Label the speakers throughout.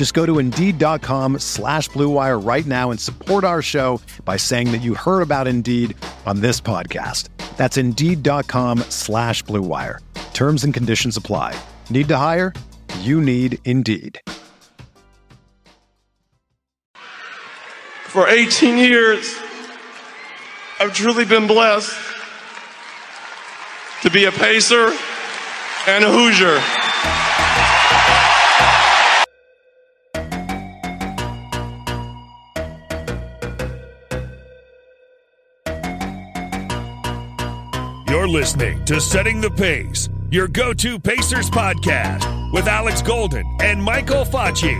Speaker 1: Just go to Indeed.com slash BlueWire right now and support our show by saying that you heard about Indeed on this podcast. That's Indeed.com slash BlueWire. Terms and conditions apply. Need to hire? You need Indeed.
Speaker 2: For 18 years, I've truly been blessed to be a Pacer and a Hoosier.
Speaker 3: Listening to Setting the Pace, your go to Pacers podcast with Alex Golden and Michael Facci.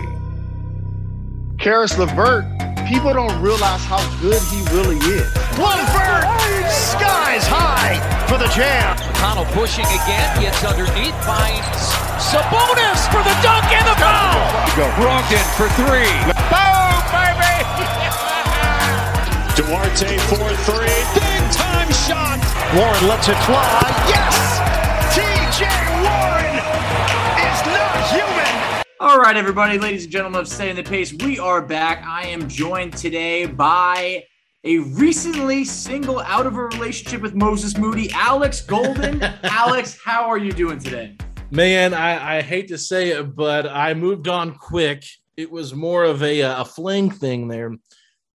Speaker 4: Caris LeVert, people don't realize how good he really is.
Speaker 5: LeVert, skies high for the jam.
Speaker 6: McConnell pushing again, gets underneath, finds Sabonis for the dunk and the foul.
Speaker 4: Go.
Speaker 6: Brogdon for three.
Speaker 5: Boom, baby!
Speaker 7: Duarte for three. Big time shot.
Speaker 5: Warren lets it fly. Yes! TJ Warren is not human.
Speaker 8: All right, everybody, ladies and gentlemen of Setting the Pace, we are back. I am joined today by a recently single out of a relationship with Moses Moody, Alex Golden. Alex, how are you doing today?
Speaker 9: Man, I, I hate to say it, but I moved on quick. It was more of a, uh, a fling thing there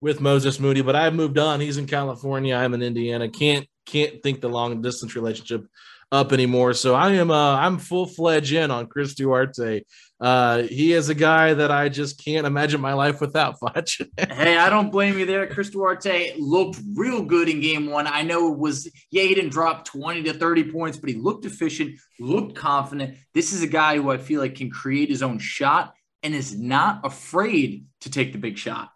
Speaker 9: with Moses Moody, but I've moved on. He's in California. I'm in Indiana. Can't can't think the long distance relationship up anymore. So I am uh, I'm full fledged in on Chris Duarte. Uh, he is a guy that I just can't imagine my life without. Fudge.
Speaker 8: hey, I don't blame you there. Chris Duarte looked real good in game one. I know it was, yeah, he didn't drop 20 to 30 points, but he looked efficient, looked confident. This is a guy who I feel like can create his own shot and is not afraid to take the big shot.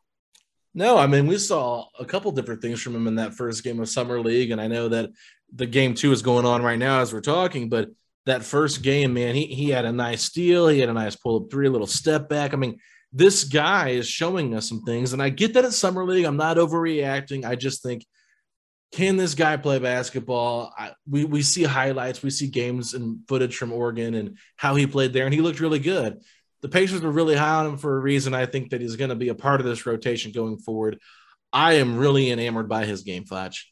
Speaker 9: No, I mean, we saw a couple different things from him in that first game of Summer League. And I know that the game two is going on right now as we're talking, but that first game, man, he, he had a nice steal. He had a nice pull up three, little step back. I mean, this guy is showing us some things. And I get that it's Summer League. I'm not overreacting. I just think, can this guy play basketball? I, we, we see highlights, we see games and footage from Oregon and how he played there, and he looked really good the Pacers were really high on him for a reason. I think that he's going to be a part of this rotation going forward. I am really enamored by his game, Fletch.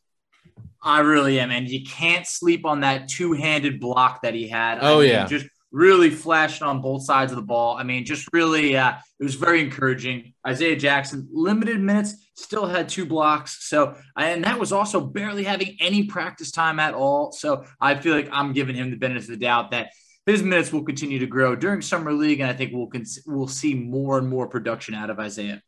Speaker 8: I really am, and you can't sleep on that two-handed block that he had.
Speaker 9: Oh
Speaker 8: I mean,
Speaker 9: yeah,
Speaker 8: just really flashing on both sides of the ball. I mean, just really, uh, it was very encouraging. Isaiah Jackson, limited minutes, still had two blocks. So, and that was also barely having any practice time at all. So, I feel like I'm giving him the benefit of the doubt that his minutes will continue to grow during summer league, and I think we'll cons- we'll see more and more production out of Isaiah.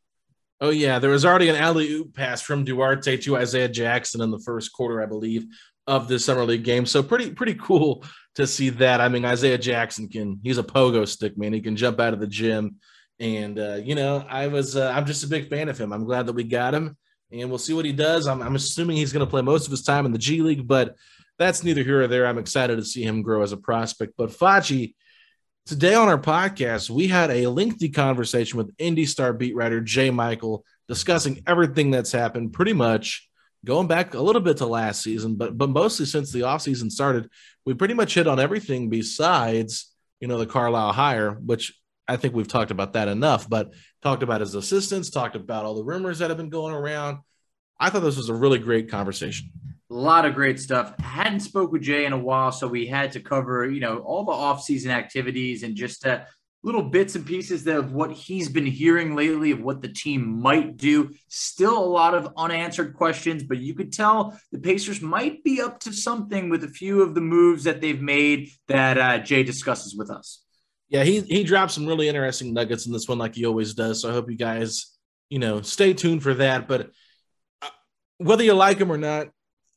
Speaker 9: Oh yeah, there was already an alley oop pass from Duarte to Isaiah Jackson in the first quarter, I believe, of the summer league game. So pretty pretty cool to see that. I mean, Isaiah Jackson can he's a pogo stick man. He can jump out of the gym, and uh, you know I was uh, I'm just a big fan of him. I'm glad that we got him, and we'll see what he does. I'm, I'm assuming he's going to play most of his time in the G League, but that's neither here or there. I'm excited to see him grow as a prospect. But Facci, today on our podcast, we had a lengthy conversation with Indy Star beat writer J Michael discussing everything that's happened pretty much going back a little bit to last season, but but mostly since the offseason started, we pretty much hit on everything besides, you know, the Carlisle hire, which I think we've talked about that enough, but talked about his assistants, talked about all the rumors that have been going around. I thought this was a really great conversation.
Speaker 8: A lot of great stuff. Hadn't spoke with Jay in a while, so we had to cover, you know, all the off-season activities and just uh, little bits and pieces of what he's been hearing lately of what the team might do. Still a lot of unanswered questions, but you could tell the Pacers might be up to something with a few of the moves that they've made that uh, Jay discusses with us.
Speaker 9: Yeah, he he dropped some really interesting nuggets in this one, like he always does. So I hope you guys, you know, stay tuned for that. But uh, whether you like him or not,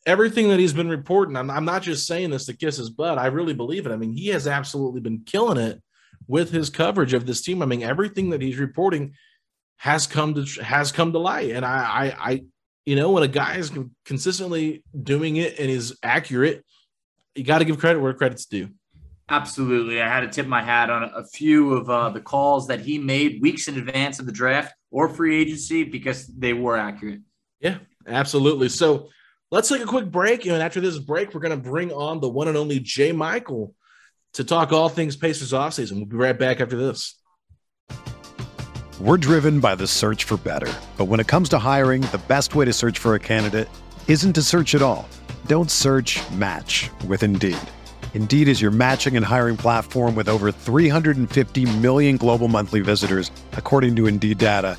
Speaker 9: everything that he's been reporting, I'm, I'm not just saying this to kiss his butt. I really believe it. I mean, he has absolutely been killing it with his coverage of this team. I mean, everything that he's reporting has come to has come to light, and I, I, I you know, when a guy is consistently doing it and is accurate, you got to give credit where credit's due.
Speaker 8: Absolutely. I had to tip my hat on a few of uh, the calls that he made weeks in advance of the draft or free agency because they were accurate.
Speaker 9: Yeah, absolutely. So let's take a quick break. And after this break, we're going to bring on the one and only J Michael to talk all things Pacers offseason. We'll be right back after this.
Speaker 1: We're driven by the search for better. But when it comes to hiring, the best way to search for a candidate isn't to search at all. Don't search match with Indeed. Indeed is your matching and hiring platform with over 350 million global monthly visitors, according to Indeed data,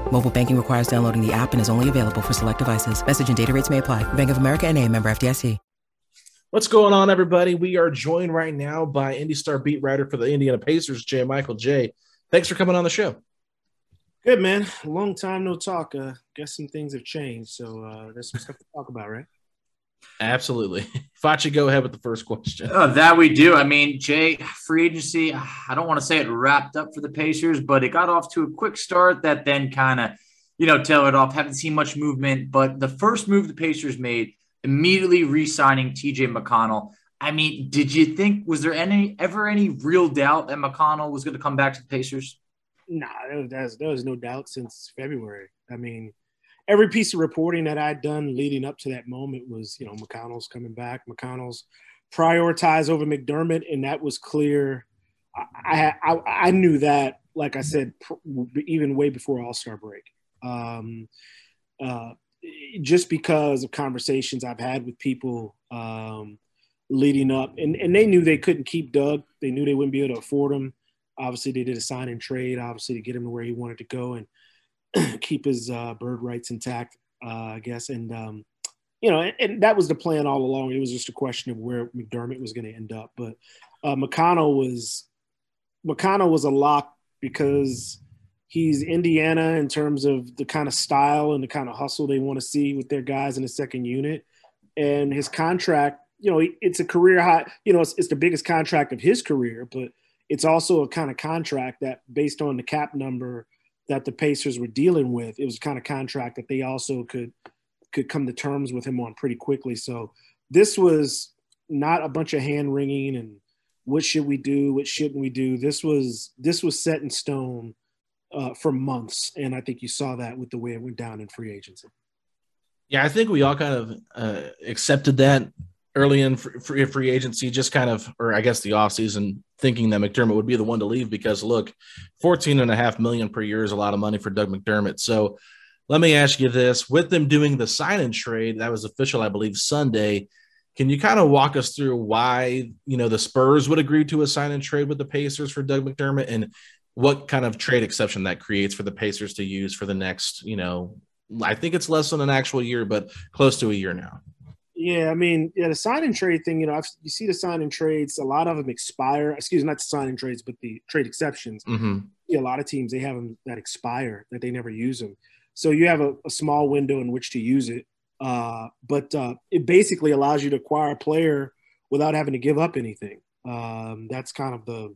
Speaker 10: Mobile banking requires downloading the app and is only available for select devices. Message and data rates may apply. Bank of America and a member FDIC.
Speaker 9: What's going on, everybody? We are joined right now by Indy Star beat writer for the Indiana Pacers, J Michael. Jay, thanks for coming on the show.
Speaker 11: Good, man. Long time no talk. Uh, guess some things have changed. So uh, there's some stuff to talk about, right?
Speaker 9: Absolutely. Facci, go ahead with the first question.
Speaker 8: Uh, that we do. I mean, Jay, free agency, I don't want to say it wrapped up for the Pacers, but it got off to a quick start that then kind of, you know, tailored off. Haven't seen much movement, but the first move the Pacers made, immediately re signing TJ McConnell. I mean, did you think, was there any ever any real doubt that McConnell was going to come back to the Pacers?
Speaker 11: Nah, there was, there was no doubt since February. I mean, every piece of reporting that I'd done leading up to that moment was, you know, McConnell's coming back. McConnell's prioritized over McDermott, and that was clear. I I, I knew that, like I said, even way before All Star break. Um, uh, just because of conversations I've had with people um, leading up, and, and they knew they couldn't keep Doug. They knew they wouldn't be able to afford him. Obviously, they did a sign and trade, obviously, to get him to where he wanted to go and keep his uh, bird rights intact, uh, I guess. And, um, you know, and, and, that was the plan all along. It was just a question of where McDermott was going to end up. But uh, McConnell was McConnell was a lock because he's Indiana in terms of the kind of style and the kind of hustle they want to see with their guys in the second unit. And his contract, you know, it's a career high, you know, it's, it's the biggest contract of his career, but – it's also a kind of contract that based on the cap number that the Pacers were dealing with, it was kind of contract that they also could could come to terms with him on pretty quickly. So this was not a bunch of hand wringing and what should we do, what shouldn't we do. This was this was set in stone uh, for months, and I think you saw that with the way it went down in free agency.
Speaker 9: Yeah, I think we all kind of uh, accepted that early in free, free agency, just kind of, or I guess the offseason, thinking that McDermott would be the one to leave because look, 14 and a half million per year is a lot of money for Doug McDermott. So let me ask you this with them doing the sign and trade, that was official, I believe, Sunday. Can you kind of walk us through why you know the Spurs would agree to a sign and trade with the Pacers for Doug McDermott, and what kind of trade exception that creates for the Pacers to use for the next, you know, I think it's less than an actual year, but close to a year now.
Speaker 11: Yeah, I mean, yeah, the sign and trade thing, you know, I've, you see the sign and trades, a lot of them expire. Excuse me, not the sign and trades, but the trade exceptions.
Speaker 9: Mm-hmm.
Speaker 11: Yeah, a lot of teams, they have them that expire, that they never use them. So you have a, a small window in which to use it. Uh, but uh, it basically allows you to acquire a player without having to give up anything. Um, that's kind of the,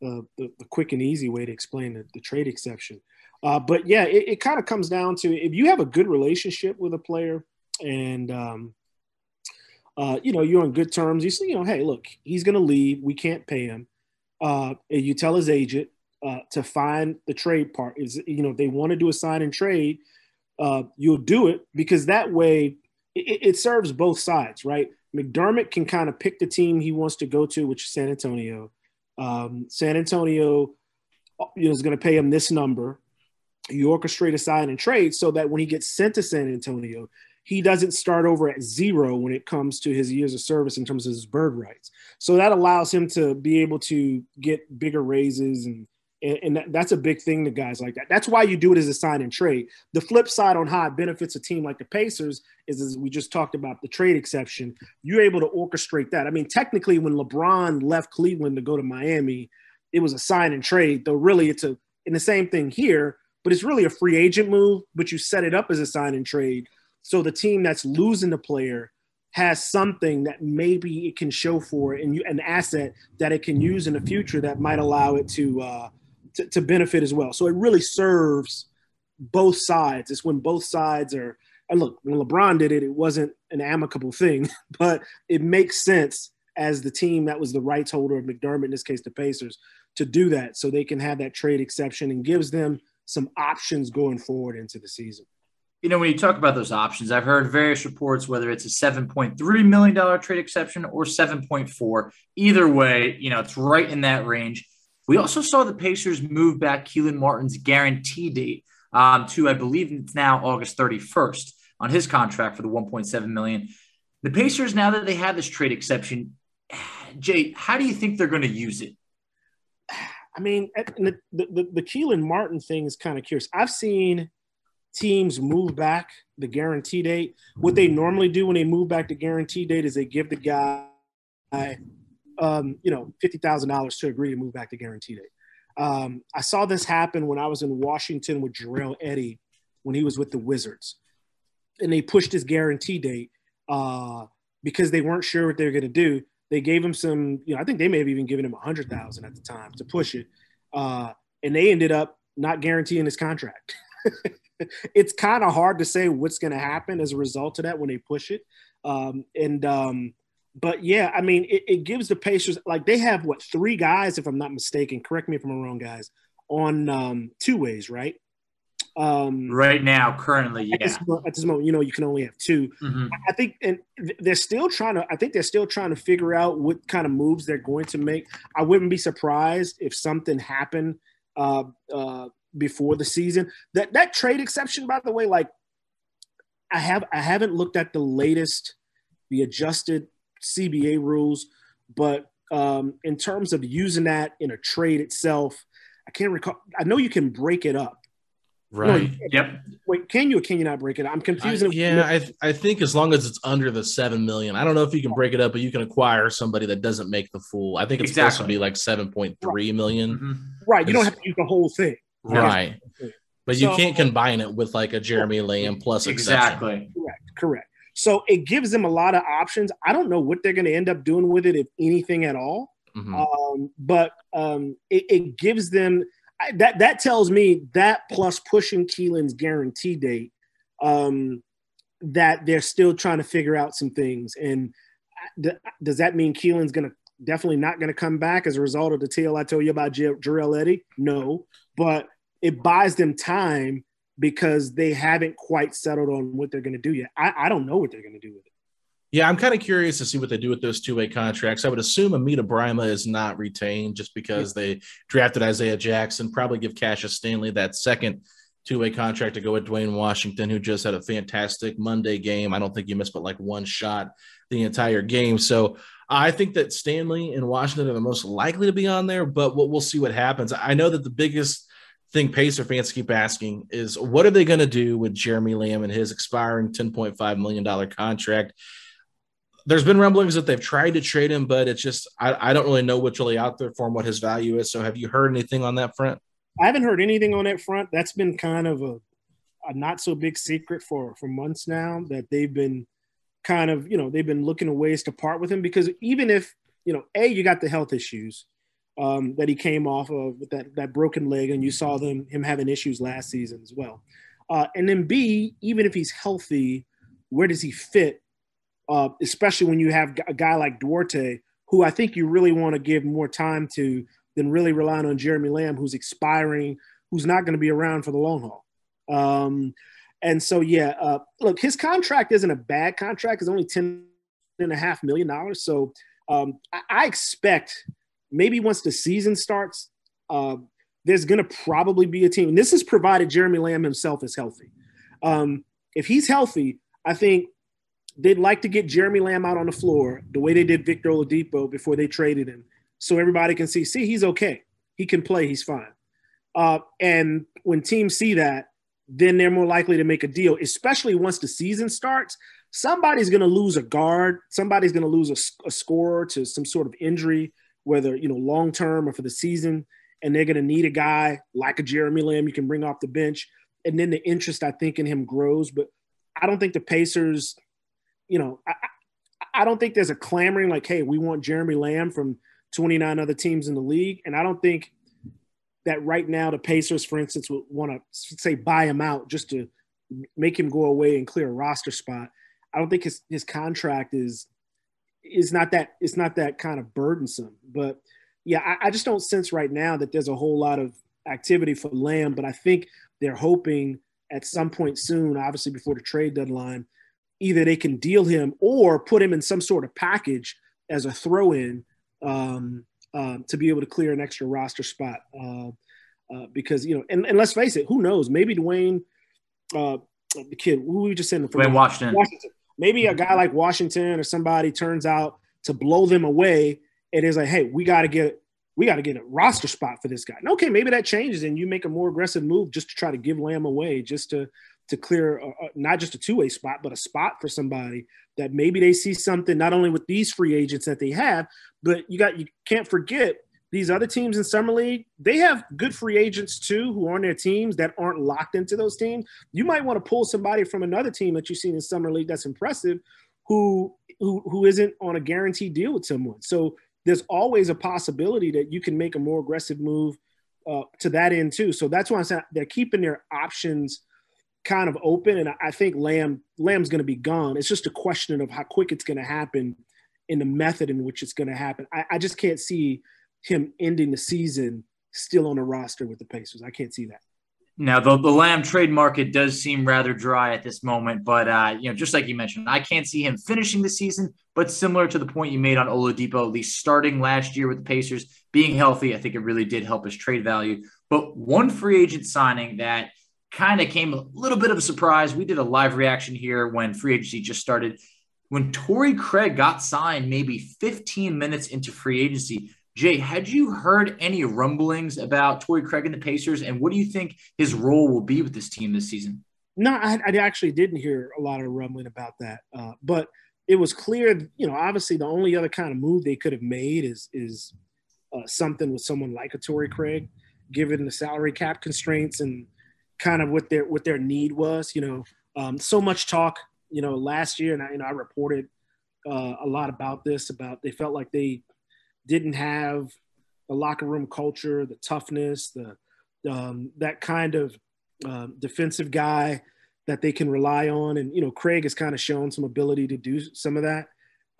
Speaker 11: the, the, the, quick and easy way to explain the, the trade exception. Uh, but yeah, it, it kind of comes down to if you have a good relationship with a player and um, – uh, you know, you're on good terms. You say, you know, hey, look, he's going to leave. We can't pay him. Uh, and you tell his agent uh, to find the trade part. Is you know, they want to do a sign and trade, uh, you'll do it because that way it, it, serves both sides, right? McDermott can kind of pick the team he wants to go to, which is San Antonio. Um, San Antonio you know, is going to pay him this number. You orchestrate a sign and trade so that when he gets sent to San Antonio, he doesn't start over at zero when it comes to his years of service in terms of his bird rights. So that allows him to be able to get bigger raises and and, that's a big thing to guys like that. That's why you do it as a sign and trade. The flip side on how it benefits a team like the Pacers is, as we just talked about the trade exception, you're able to orchestrate that. I mean, technically, when LeBron left Cleveland to go to Miami, it was a sign and trade, though really it's a in the same thing here, but it's really a free agent move, but you set it up as a sign and trade so the team that's losing the player has something that maybe it can show for and you, an asset that it can use in the future that might allow it to, uh, to, to benefit as well. So it really serves both sides. It's when both sides are. And look, when LeBron did it, it wasn't an amicable thing, but it makes sense as the team that was the rights holder of McDermott, in this case the Pacers, to do that so they can have that trade exception and gives them some options going forward into the season
Speaker 8: you know, when you talk about those options, I've heard various reports whether it's a $7.3 million trade exception or 7.4. Either way, you know, it's right in that range. We also saw the Pacers move back Kelan Martin's guarantee date um, to, I believe it's now August 31st on his contract for the 1.7 million. The Pacers, now that they have this trade exception, Jay, how do you think they're going to use it?
Speaker 11: I mean, the, the, the Kelan Martin thing is kind of curious. I've seen teams move back the guarantee date, what they normally do when they move back the guarantee date is they give the guy, um, you know, fifty thousand dollars to agree to move back the guarantee date. Um, I saw this happen when I was in Washington with Jarell Eddie when he was with the Wizards, and they pushed his guarantee date uh, because they weren't sure what they were going to do. They gave him some, you know, I think they may have even given him a hundred thousand at the time to push it, uh, and they ended up not guaranteeing his contract. it's kind of hard to say what's going to happen as a result of that when they push it. Um, and um, but yeah, I mean, it, it, gives the Pacers like they have what three guys, if I'm not mistaken. Correct me if I'm wrong, guys, on um, two ways, right?
Speaker 8: Um, right now, currently, yeah.
Speaker 11: At this, at this, moment, you know, you can only have 2
Speaker 8: mm-hmm.
Speaker 11: I think, and they're still trying to. I think they're still trying to figure out what kind of moves they're going to make. I wouldn't be surprised if something happened uh, uh, before the season. That that trade exception, by the way, like I have I haven't looked at the latest, the adjusted CBA rules, but um, in terms of using that in a trade itself, I can't recall. I know you can break it up.
Speaker 9: Right.
Speaker 8: No, yep.
Speaker 11: Wait, can you or can you not break it? I'm confused.
Speaker 9: Uh, yeah, I, th- I think as long as it's under the seven million, I don't know if you can break it up, but you can acquire somebody that doesn't make the full. I think it's exactly. supposed to be like seven point three million.
Speaker 11: Mm-hmm. Right. You don't have to use the whole thing.
Speaker 9: Right. But you so, can't combine it with like a Jeremy Lamb plus
Speaker 8: exactly.
Speaker 11: Exception. Correct. Correct. So it gives them a lot of options. I don't know what they're going to end up doing with it, if anything at all.
Speaker 9: Mm-hmm.
Speaker 11: Um, but um, it, it, gives them I, that. That tells me that plus pushing Kelan's guarantee date, um, that they're still trying to figure out some things. And th- does that mean Kelan's going to definitely not going to come back as a result of the tale I told you about J- Jarell Eddie? No, but it buys them time because they haven't quite settled on what they're going to do yet. I, I don't know what they're going to do with it.
Speaker 9: Yeah, I'm kind of curious to see what they do with those two-way contracts. I would assume Amida Brimah is not retained just because yeah. they drafted Isaiah Jackson. Probably give Cassius Stanley that second two way contract to go with Duane Washington, who just had a fantastic Monday game. I don't think you missed but like one shot the entire game. So I think that Stanley and Washington are the most likely to be on there, but we'll, we'll see what happens. I know that the biggest thing Pacer fans keep asking is what are they going to do with Jeremy Lamb and his expiring $10.5 million contract? There's been rumblings that they've tried to trade him, but it's just, I, I don't really know what's really out there for him, what his value is. So have you heard anything on that front?
Speaker 11: I haven't heard anything on that front. That's been kind of a, a not so big secret for for months now that they've been kind of you know they've been looking at ways to part with him because even if you know a you got the health issues um, that he came off of with that that broken leg and you saw them him having issues last season as well, uh, and then b even if he's healthy, where does he fit? Uh, especially when you have a guy like Duarte, who I think you really want to give more time to than really relying on Jeremy Lamb, who's expiring, who's not going to be around for the long haul. Um, and so, yeah, uh, look, his contract isn't a bad contract. It's only ten and a half million dollars. So um, I, I, expect maybe once the season starts, uh, there's going to probably be a team. And this is provided Jeremy Lamb himself is healthy. Um, if he's healthy, I think they'd like to get Jeremy Lamb out on the floor the way they did Victor Oladipo before they traded him so everybody can see, see, he's okay. He can play. He's fine. Uh, and when teams see that, then they're more likely to make a deal, especially once the season starts. Somebody's going to lose a guard. Somebody's going to lose a, a scorer to some sort of injury, whether you know long term or for the season. And they're going to need a guy like a Jeremy Lamb you can bring off the bench. And then the interest, I think, in him grows. But I don't think the Pacers, you know, I, I don't think there's a clamoring like, hey, we want Jeremy Lamb from 29 other teams in the league. And I don't think that right now the Pacers, for instance, would want to say buy him out just to make him go away and clear a roster spot. I don't think his, his contract is is not that it's not that kind of burdensome. But yeah, I, I just don't sense right now that there's a whole lot of activity for Lamb. But I think they're hoping at some point soon, obviously before the trade deadline, either they can deal him or put him in some sort of package as a throw in um, uh, to be able to clear an extra roster spot. Uh, uh, because you know, and, and, let's face it, who knows? Maybe Duane, uh, the kid who we just sent said
Speaker 8: Duane Washington.
Speaker 11: Washington. Maybe a mm-hmm. guy like Washington or somebody turns out to blow them away, and is like, hey, we got to get we got to get a roster spot for this guy. And okay, maybe that changes, and you make a more aggressive move just to try to give Lamb away, just to to clear a, a, not just a two way spot, but a spot for somebody that maybe they see something not only with these free agents that they have, but you got you can't forget these other teams in summer league. They have good free agents too who are on their teams that aren't locked into those teams. You might want to pull somebody from another team that you've seen in summer league that's impressive, who who who isn't on a guaranteed deal with someone. So there's always a possibility that you can make a more aggressive move uh, to that end too. So that's why I'm saying they're keeping their options kind of open, and I think Lamb Lamb's going to be gone. It's just a question of how quick it's going to happen, in the method in which it's going to happen. I, I just can't see him ending the season still on a roster with the Pacers. I can't see that.
Speaker 8: Now the, the Lamb trade market does seem rather dry at this moment, but uh, you know, just like you mentioned, I can't see him finishing the season. But similar to the point you made on Oladipo, at least starting last year with the Pacers being healthy, I think it really did help his trade value. But one free agent signing that kind of came a little bit of a surprise. We did a live reaction here when free agency just started. When Torrey Craig got signed, maybe 15 minutes into free agency, Jay, had you heard any rumblings about Torrey Craig and the Pacers, and what do you think his role will be with this team this season?
Speaker 11: No, I, I actually didn't hear a lot of rumbling about that, uh, but it was clear. You know, obviously, the only other kind of move they could have made is is uh, something with someone like a Torrey Craig, given the salary cap constraints and kind of what their what their need was. You know, um, so much talk. You know, last year, and I, you know, I reported uh, a lot about this. About they felt like they didn't have the locker room culture, the toughness, the um, that kind of uh, defensive guy that they can rely on. And you know, Craig has kind of shown some ability to do some of that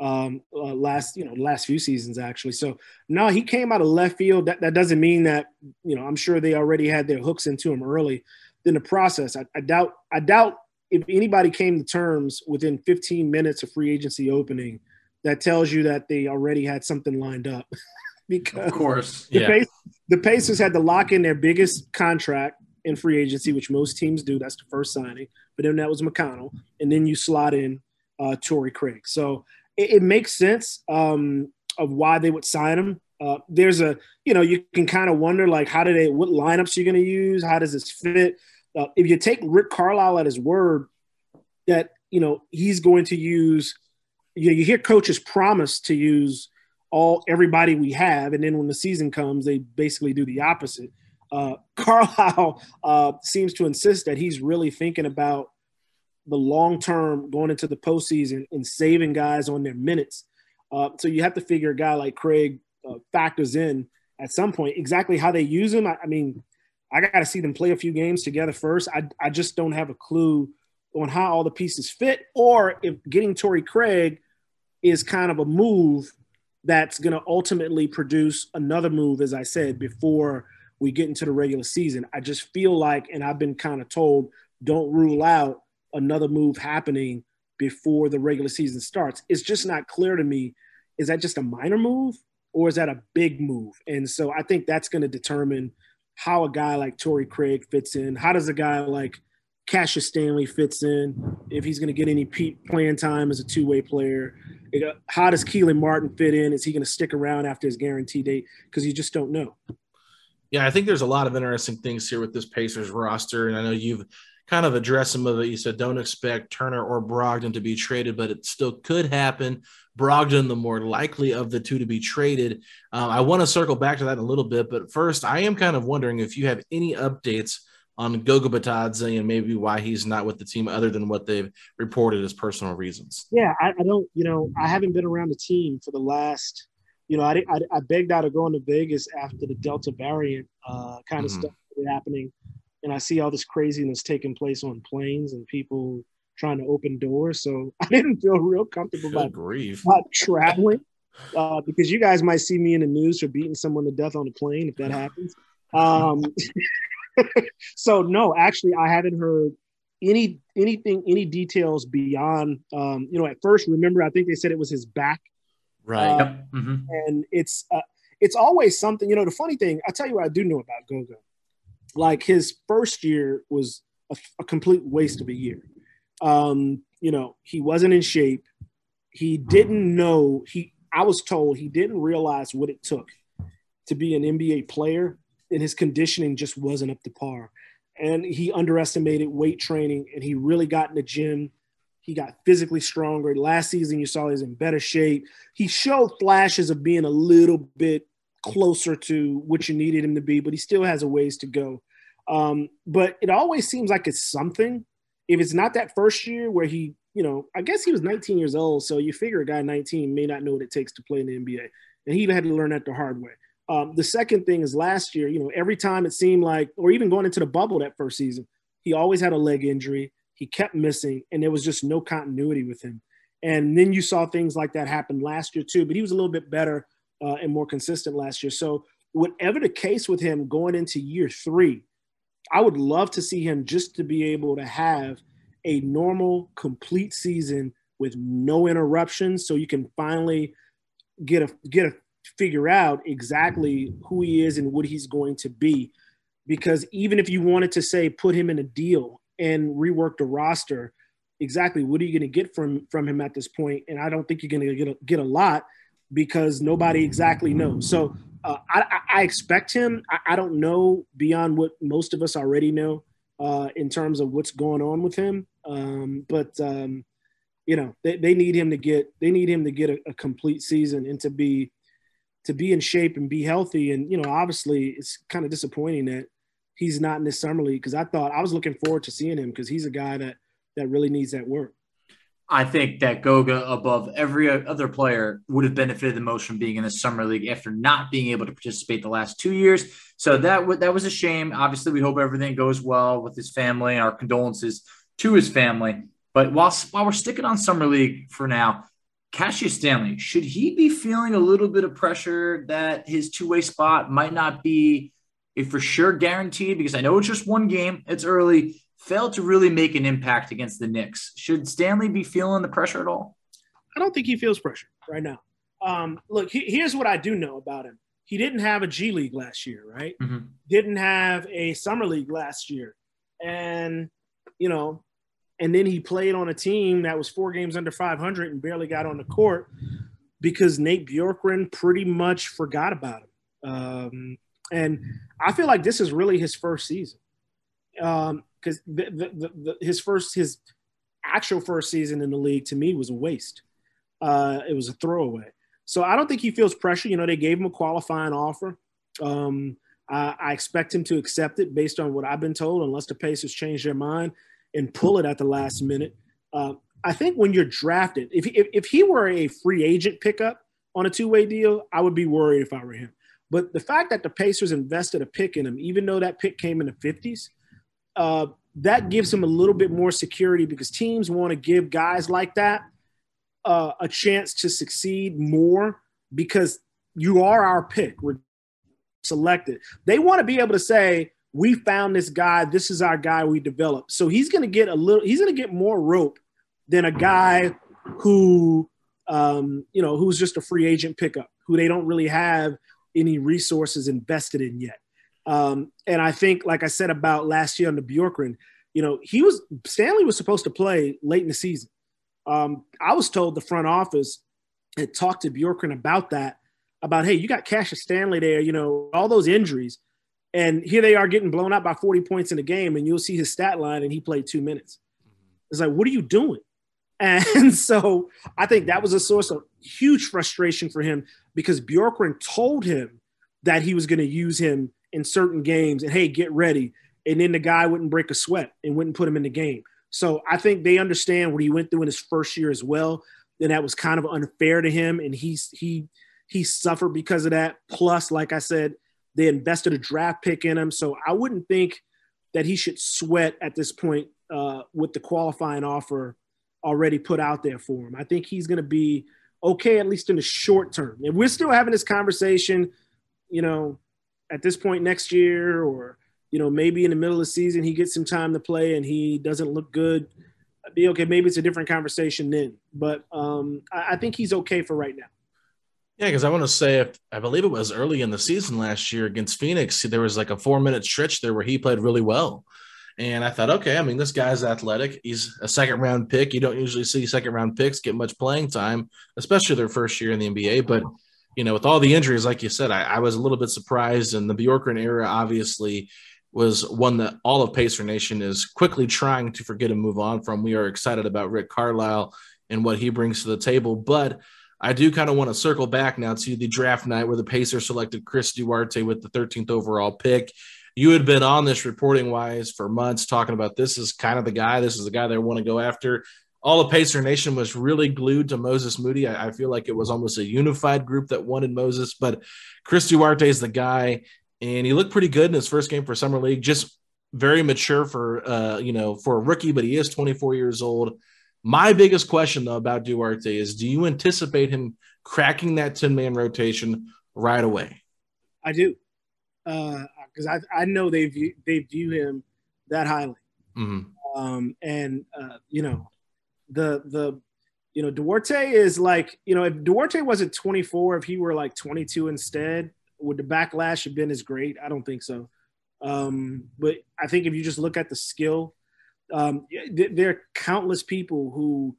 Speaker 11: um, uh, last you know last few seasons actually. So no, he came out of left field. That that doesn't mean that you know I'm sure they already had their hooks into him early in the process. I, I doubt I doubt if anybody came to terms within 15 minutes of free agency opening, that tells you that they already had something lined up. because
Speaker 8: of course,
Speaker 11: the, yeah. Pacers, the Pacers had to lock in their biggest contract in free agency, which most teams do. That's the first signing. But then that was McConnell, and then you slot in uh, Torrey Craig. So it, it makes sense um, of why they would sign him. Uh, there's a, you know, you can kind of wonder like, how do they, what lineups are you going to use? How does this fit? Uh, if you take Rick Carlisle at his word that, you know, he's going to use, you, you hear coaches promise to use all everybody we have, and then when the season comes, they basically do the opposite. Uh, Carlisle uh, seems to insist that he's really thinking about the long term going into the postseason and saving guys on their minutes. Uh, so you have to figure a guy like Craig uh, factors in at some point exactly how they use him. I, I mean, I got to see them play a few games together first. I, I just don't have a clue on how all the pieces fit, or if getting Torrey Craig is kind of a move that's going to ultimately produce another move, as I said before we get into the regular season. I just feel like, and I've been kind of told, don't rule out another move happening before the regular season starts. It's just not clear to me. Is that just a minor move or is that a big move? And so I think that's going to determine how a guy like Torrey Craig fits in. How does a guy like Cassius Stanley fits in? If he's going to get any playing time as a two-way player, how does Kelan Martin fit in? Is he going to stick around after his guarantee date? Because you just don't know.
Speaker 9: Yeah, I think there's a lot of interesting things here with this Pacers roster, and I know you've kind of addressed some of it. You said don't expect Turner or Brogdon to be traded, but it still could happen. Brogdon, the more likely of the two to be traded. Um, I want to circle back to that in a little bit, but first, I am kind of wondering if you have any updates on Goga Bitadze and maybe why he's not with the team other than what they've reported as personal reasons.
Speaker 11: Yeah, I, I don't, you know, I haven't been around the team for the last, you know, I, I, I begged out of going to Vegas after the Delta variant uh, kind of mm-hmm. stuff happening and I see all this craziness taking place on planes and people trying to open doors. So I didn't feel real comfortable about, about traveling uh, because you guys might see me in the news for beating someone to death on a plane if that happens. Um, so no, actually, I haven't heard any anything, any details beyond. Um, you know, at first, remember, I think they said it was his back,
Speaker 9: right?
Speaker 11: Uh, mm-hmm. And it's uh, it's always something. You know, the funny thing, I tell you what I do know about Goga like his first year was a, a complete waste of a year. Um, you know, he wasn't in shape. He didn't know he. I was told he didn't realize what it took to be an NBA player, and his conditioning just wasn't up to par. And he underestimated weight training, and he really got in the gym. He got physically stronger. Last season, you saw he was in better shape. He showed flashes of being a little bit closer to what you needed him to be, but he still has a ways to go. Um, but it always seems like it's something. If it's not that first year where he, you know, I guess he was 19 years old, so you figure a guy 19 may not know what it takes to play in the NBA, and he had to learn that the hard way. Um, the second thing is last year, you know, every time it seemed like, or even going into the bubble that first season, he always had a leg injury. He kept missing, and there was just no continuity with him. And then you saw things like that happen last year too, but he was a little bit better uh, and more consistent last year. So, whatever the case with him going into year three, I would love to see him just to be able to have a normal, complete season with no interruptions, so you can finally get a get a figure out exactly who he is and what he's going to be. Because even if you wanted to say put him in a deal and rework the roster, exactly what are you going to get from from him at this point? And I don't think you're going to get a, get a lot because nobody exactly knows. So uh, I, I, expect him. I, I, don't know beyond what most of us already know uh, in terms of what's going on with him. Um, but um, you know, they, they need him to get they need him to get a, a, complete season and to be to be in shape and be healthy. And you know, obviously, it's kind of disappointing that he's not in this summer league because I thought I was looking forward to seeing him because he's a guy that that really needs that work.
Speaker 8: I think that Goga, above every other player, would have benefited the most from being in the summer league after not being able to participate the last two years. So that w- that was a shame. Obviously, we hope everything goes well with his family, and our condolences to his family. But while while we're sticking on summer league for now, Cassius Stanley should he be feeling a little bit of pressure that his two way spot might not be a for sure guaranteed? Because I know it's just one game, it's early failed to really make an impact against the Knicks. Should Stanley be feeling the pressure at all?
Speaker 11: I don't think he feels pressure right now. Um, look, he, here's what I do know about him. he didn't have a G League last year, right?
Speaker 8: Mm-hmm.
Speaker 11: Didn't have a summer league last year, and you know, and then he played on a team that was four games under 500 and barely got on the court because Nate Bjorkgren pretty much forgot about him. Um, and I feel like this is really his first season because um, the, the, the, his first his actual first season in the league to me was a waste. Uh, it was a throwaway. So I don't think he feels pressure. You know, they gave him a qualifying offer. Um, I, I, expect him to accept it based on what I've been told, unless the Pacers change their mind and pull it at the last minute. Uh, I think when you're drafted, if, if, if he were a free agent pickup on a two way deal, I would be worried if I were him. But the fact that the Pacers invested a pick in him, even though that pick came in the 50s, uh, that gives him a little bit more security because teams want to give guys like that uh, a chance to succeed more because you are our pick. We're selected. They want to be able to say, we found this guy. This is our guy we developed. So he's going to get a little, he's going to get more rope than a guy who, um, you know, who's just a free agent pickup, who they don't really have any resources invested in yet. Um, and I think, like I said about last year on the Bjorkgren, you know, he was Stanley was supposed to play late in the season. Um, I was told the front office had talked to Bjorkgren about that, about hey, you got Cassius Stanley there, you know, all those injuries, and here they are getting blown out by 40 points in a game, and you'll see his stat line, and he played two minutes. It's like, what are you doing? And so I think that was a source of huge frustration for him because Bjorkgren told him that he was going to use him in certain games and hey, get ready. And then the guy wouldn't break a sweat and wouldn't put him in the game. So I think they understand what he went through in his first year as well. And that was kind of unfair to him. And he's he he suffered because of that. Plus, like I said, they invested a draft pick in him. So I wouldn't think that he should sweat at this point uh, with the qualifying offer already put out there for him. I think he's going to be okay, at least in the short term. And we're still having this conversation, you know, at this point next year, or, you know, maybe in the middle of the season, he gets some time to play and he doesn't look good. I'd be okay. Maybe it's a different conversation then. But um, I, I think he's okay for right now.
Speaker 9: Yeah, because I want to say, if I believe it was early in the season last year against Phoenix, there was like a four minute stretch there where he played really well. And I thought, okay, I mean, this guy's athletic. He's a second round pick. You don't usually see second round picks get much playing time, especially their first year in the NBA. But, you know, with all the injuries, like you said, I, I was a little bit surprised. And the Bjorkgren era obviously was one that all of Pacer Nation is quickly trying to forget and move on from. We are excited about Rick Carlisle and what he brings to the table. But I do kind of want to circle back now to the draft night where the Pacers selected Chris Duarte with the 13th overall pick you had been on this reporting wise for months talking about this is kind of the guy, this is the guy they want to go after. All of Pacer Nation was really glued to Moses Moody. I, I, feel like it was almost a unified group that wanted Moses, but Chris Duarte is the guy, and he looked pretty good in his first game for Summer League. Just very mature for uh, you know for a rookie, but he is 24 years old. My biggest question though about Duarte is: Do you anticipate him cracking that 10 man rotation right away?
Speaker 11: I do. Uh, because I, I know they view they view him that highly.
Speaker 9: Mm-hmm.
Speaker 11: Um, and uh, you know, the the you know Duarte is like you know if Duarte wasn't 24, if he were like 22 instead, would the backlash have been as great? I don't think so. Um, but I think if you just look at the skill, um, there are countless people who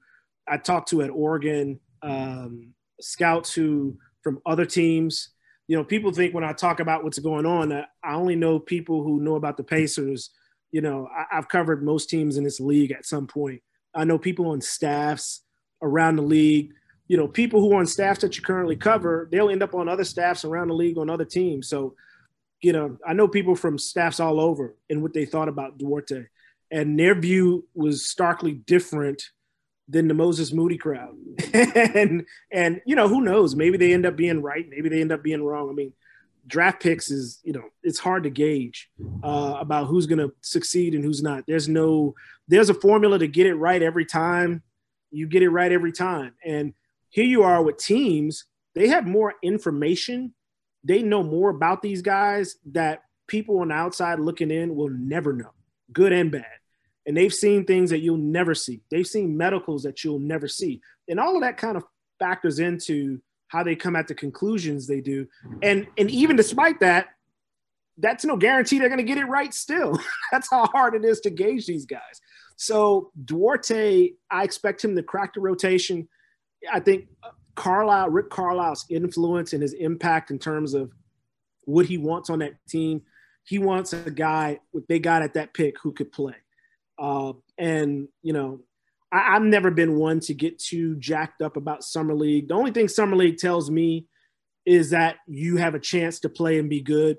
Speaker 11: I talked to at Oregon, um, scouts who from other teams you know, people think when I talk about what's going on, I only know people who know about the Pacers. You know, I, have covered most teams in this league at some point. I know people on staffs around the league. You know, people who are on staffs that you currently cover, they'll end up on other staffs around the league on other teams. So, you know, I know people from staffs all over and what they thought about Duarte, and their view was starkly different than the Moses Moody crowd. and and you know, who knows? Maybe they end up being right, maybe they end up being wrong. I mean, draft picks is, you know, it's hard to gauge uh, about who's going to succeed and who's not. There's no there's a formula to get it right every time. You get it right every time. And here you are with teams, they have more information. They know more about these guys that people on the outside looking in will never know, good and bad and they've seen things that you'll never see. They've seen medicals that you'll never see. And all of that kind of factors into how they come at the conclusions they do. And and even despite that, that's no guarantee they're going to get it right still. that's how hard it is to gauge these guys. So Duarte, I expect him to crack the rotation. I think Carlisle, Rick Carlisle's influence and his impact in terms of what he wants on that team. He wants a guy what they got at that pick who could play. Uh, and you know, I, have never been one to get too jacked up about summer league. The only thing summer league tells me is that you have a chance to play and be good.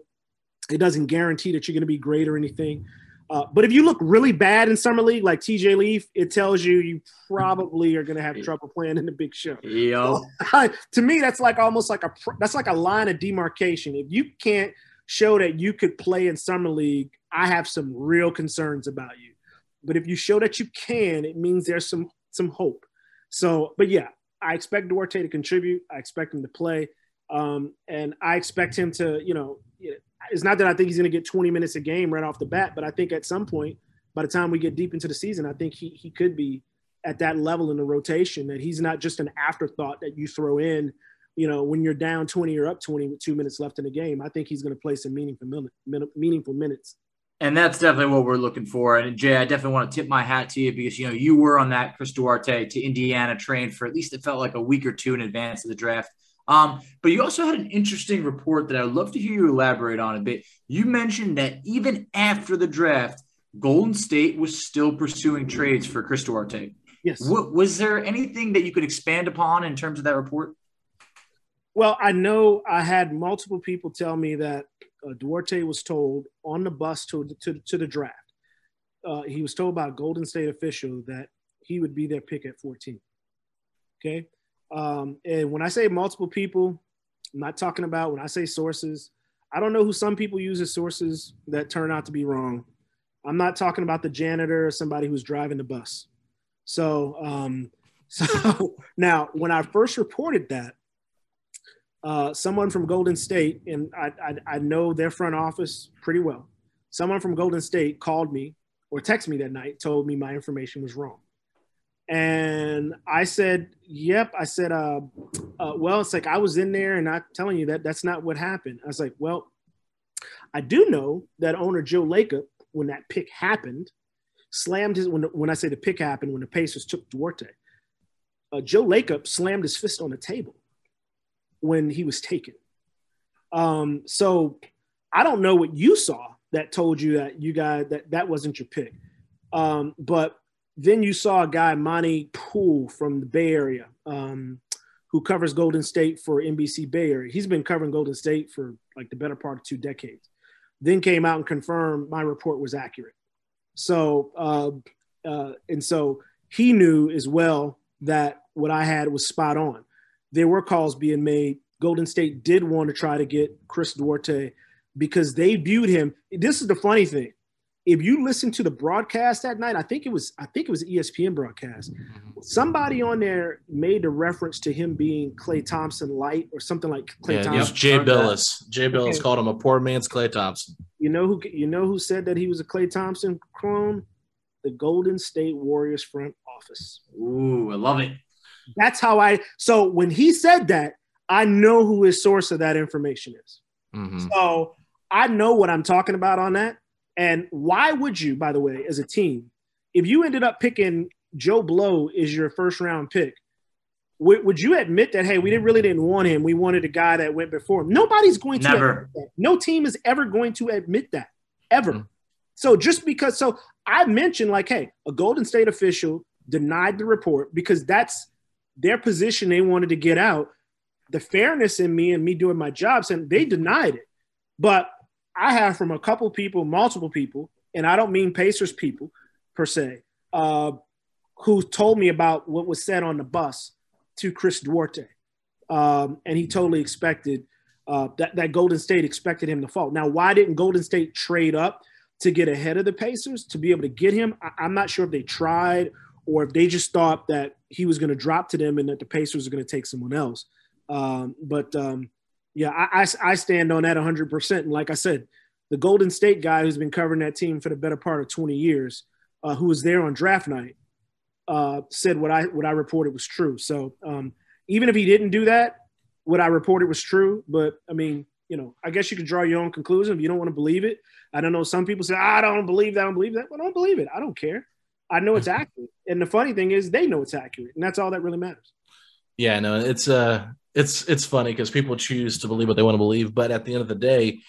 Speaker 11: It doesn't guarantee that you're going to be great or anything. Uh, but if you look really bad in summer league, like TJ Leaf, it tells you you probably are going to have trouble playing in the big show.
Speaker 8: Yo,
Speaker 11: to me, that's like almost like a that's like a line of demarcation. If you can't show that you could play in summer league, I have some real concerns about you. But if you show that you can, it means there's some some hope. So, but yeah, I expect Duarte to contribute. I expect him to play, um, and I expect him to, you know, it's not that I think he's going to get 20 minutes a game right off the bat, but I think at some point, by the time we get deep into the season, I think he he could be at that level in the rotation that he's not just an afterthought that you throw in, you know, when you're down 20 or up 20 with two minutes left in the game. I think he's going to play some meaningful meaningful minutes.
Speaker 8: And that's definitely what we're looking for. And Jay, I definitely want to tip my hat to you because you know you were on that Chris Duarte to Indiana train for at least it felt like a week or two in advance of the draft. Um, but you also had an interesting report that I'd love to hear you elaborate on a bit. You mentioned that even after the draft, Golden State was still pursuing trades for Chris Duarte.
Speaker 11: Yes.
Speaker 8: What, was there anything that you could expand upon in terms of that report?
Speaker 11: Well, I know I had multiple people tell me that uh, Duarte was told on the bus to, to, to the draft. Uh, he was told by a Golden State official that he would be their pick at 14. Okay. Um, and when I say multiple people, I'm not talking about when I say sources. I don't know who some people use as sources that turn out to be wrong. I'm not talking about the janitor or somebody who's driving the bus. So, um, so now when I first reported that, uh, someone from Golden State, and I, I, I know their front office pretty well. Someone from Golden State called me or texted me that night, told me my information was wrong. And I said, "Yep." I said, uh, uh, "Well, it's like I was in there, and I'm telling you that that's not what happened." I was like, "Well, I do know that owner Joe Lacob, when that pick happened, slammed his when when I say the pick happened when the Pacers took Duarte, uh, Joe Lacob slammed his fist on the table when he was taken. Um, so I don't know what you saw that told you that you guys that that wasn't your pick, um, but then you saw a guy, Monte Poole from the Bay Area, um, who covers Golden State for NBC Bay Area. He's been covering Golden State for like the better part of two decades. Then came out and confirmed my report was accurate. So, uh, uh, and so he knew as well that what I had was spot on. There were calls being made. Golden State did want to try to get Chris Duarte because they viewed him. This is the funny thing if you listen to the broadcast that night, I think it was I think it was ESPN broadcast. Somebody on there made a reference to him being Klay Thompson light or something like Klay
Speaker 9: yeah,
Speaker 11: Thompson.
Speaker 9: It was Jay Bilas. Jay Bilas okay. called him a poor man's Klay Thompson.
Speaker 11: You know who you know who said that he was a Klay Thompson clone? The Golden State Warriors front office.
Speaker 8: Ooh, I love it.
Speaker 11: That's how I so when he said that, I know who his source of that information is. Mm-hmm. So I know what I'm talking about on that. And why would you, by the way, as a team, if you ended up picking Joe Blow is your first round pick, would, would you admit that hey, we didn't really didn't want him, we wanted a guy that went before him? Nobody's going to
Speaker 8: never.
Speaker 11: No team is ever going to admit that ever. Mm-hmm. So just because, so I mentioned like, hey, a Golden State official denied the report because that's their position they wanted to get out. The fairness in me and me doing my job and they denied it. But I have from a couple people, multiple people, and I don't mean Pacers people per se, uh, who told me about what was said on the bus to Chris Duarte. Um, and he totally expected uh, that, that Golden State expected him to fall. Now, why didn't Golden State trade up to get ahead of the Pacers to be able to get him? I, am not sure if they tried or if they just thought that he was going to drop to them and that the Pacers are going to take someone else. Um, but um, yeah, I, I, I stand on that 100%. And like I said, the Golden State guy who's been covering that team for the better part of 20 years, uh, who was there on draft night, uh, said what I what I reported was true. So um, even if he didn't do that, what I reported was true, but I mean, you know, I guess you can draw your own conclusion if you don't want to believe it. I don't know. Some people say, I don't believe that. I don't believe that. Well, I don't believe it. I don't care. I know it's accurate. And the funny thing is, they know it's accurate, and that's all that really matters.
Speaker 9: Yeah, no, it's uh, it's it's funny because people choose to believe what they want to believe, but at the end of the day,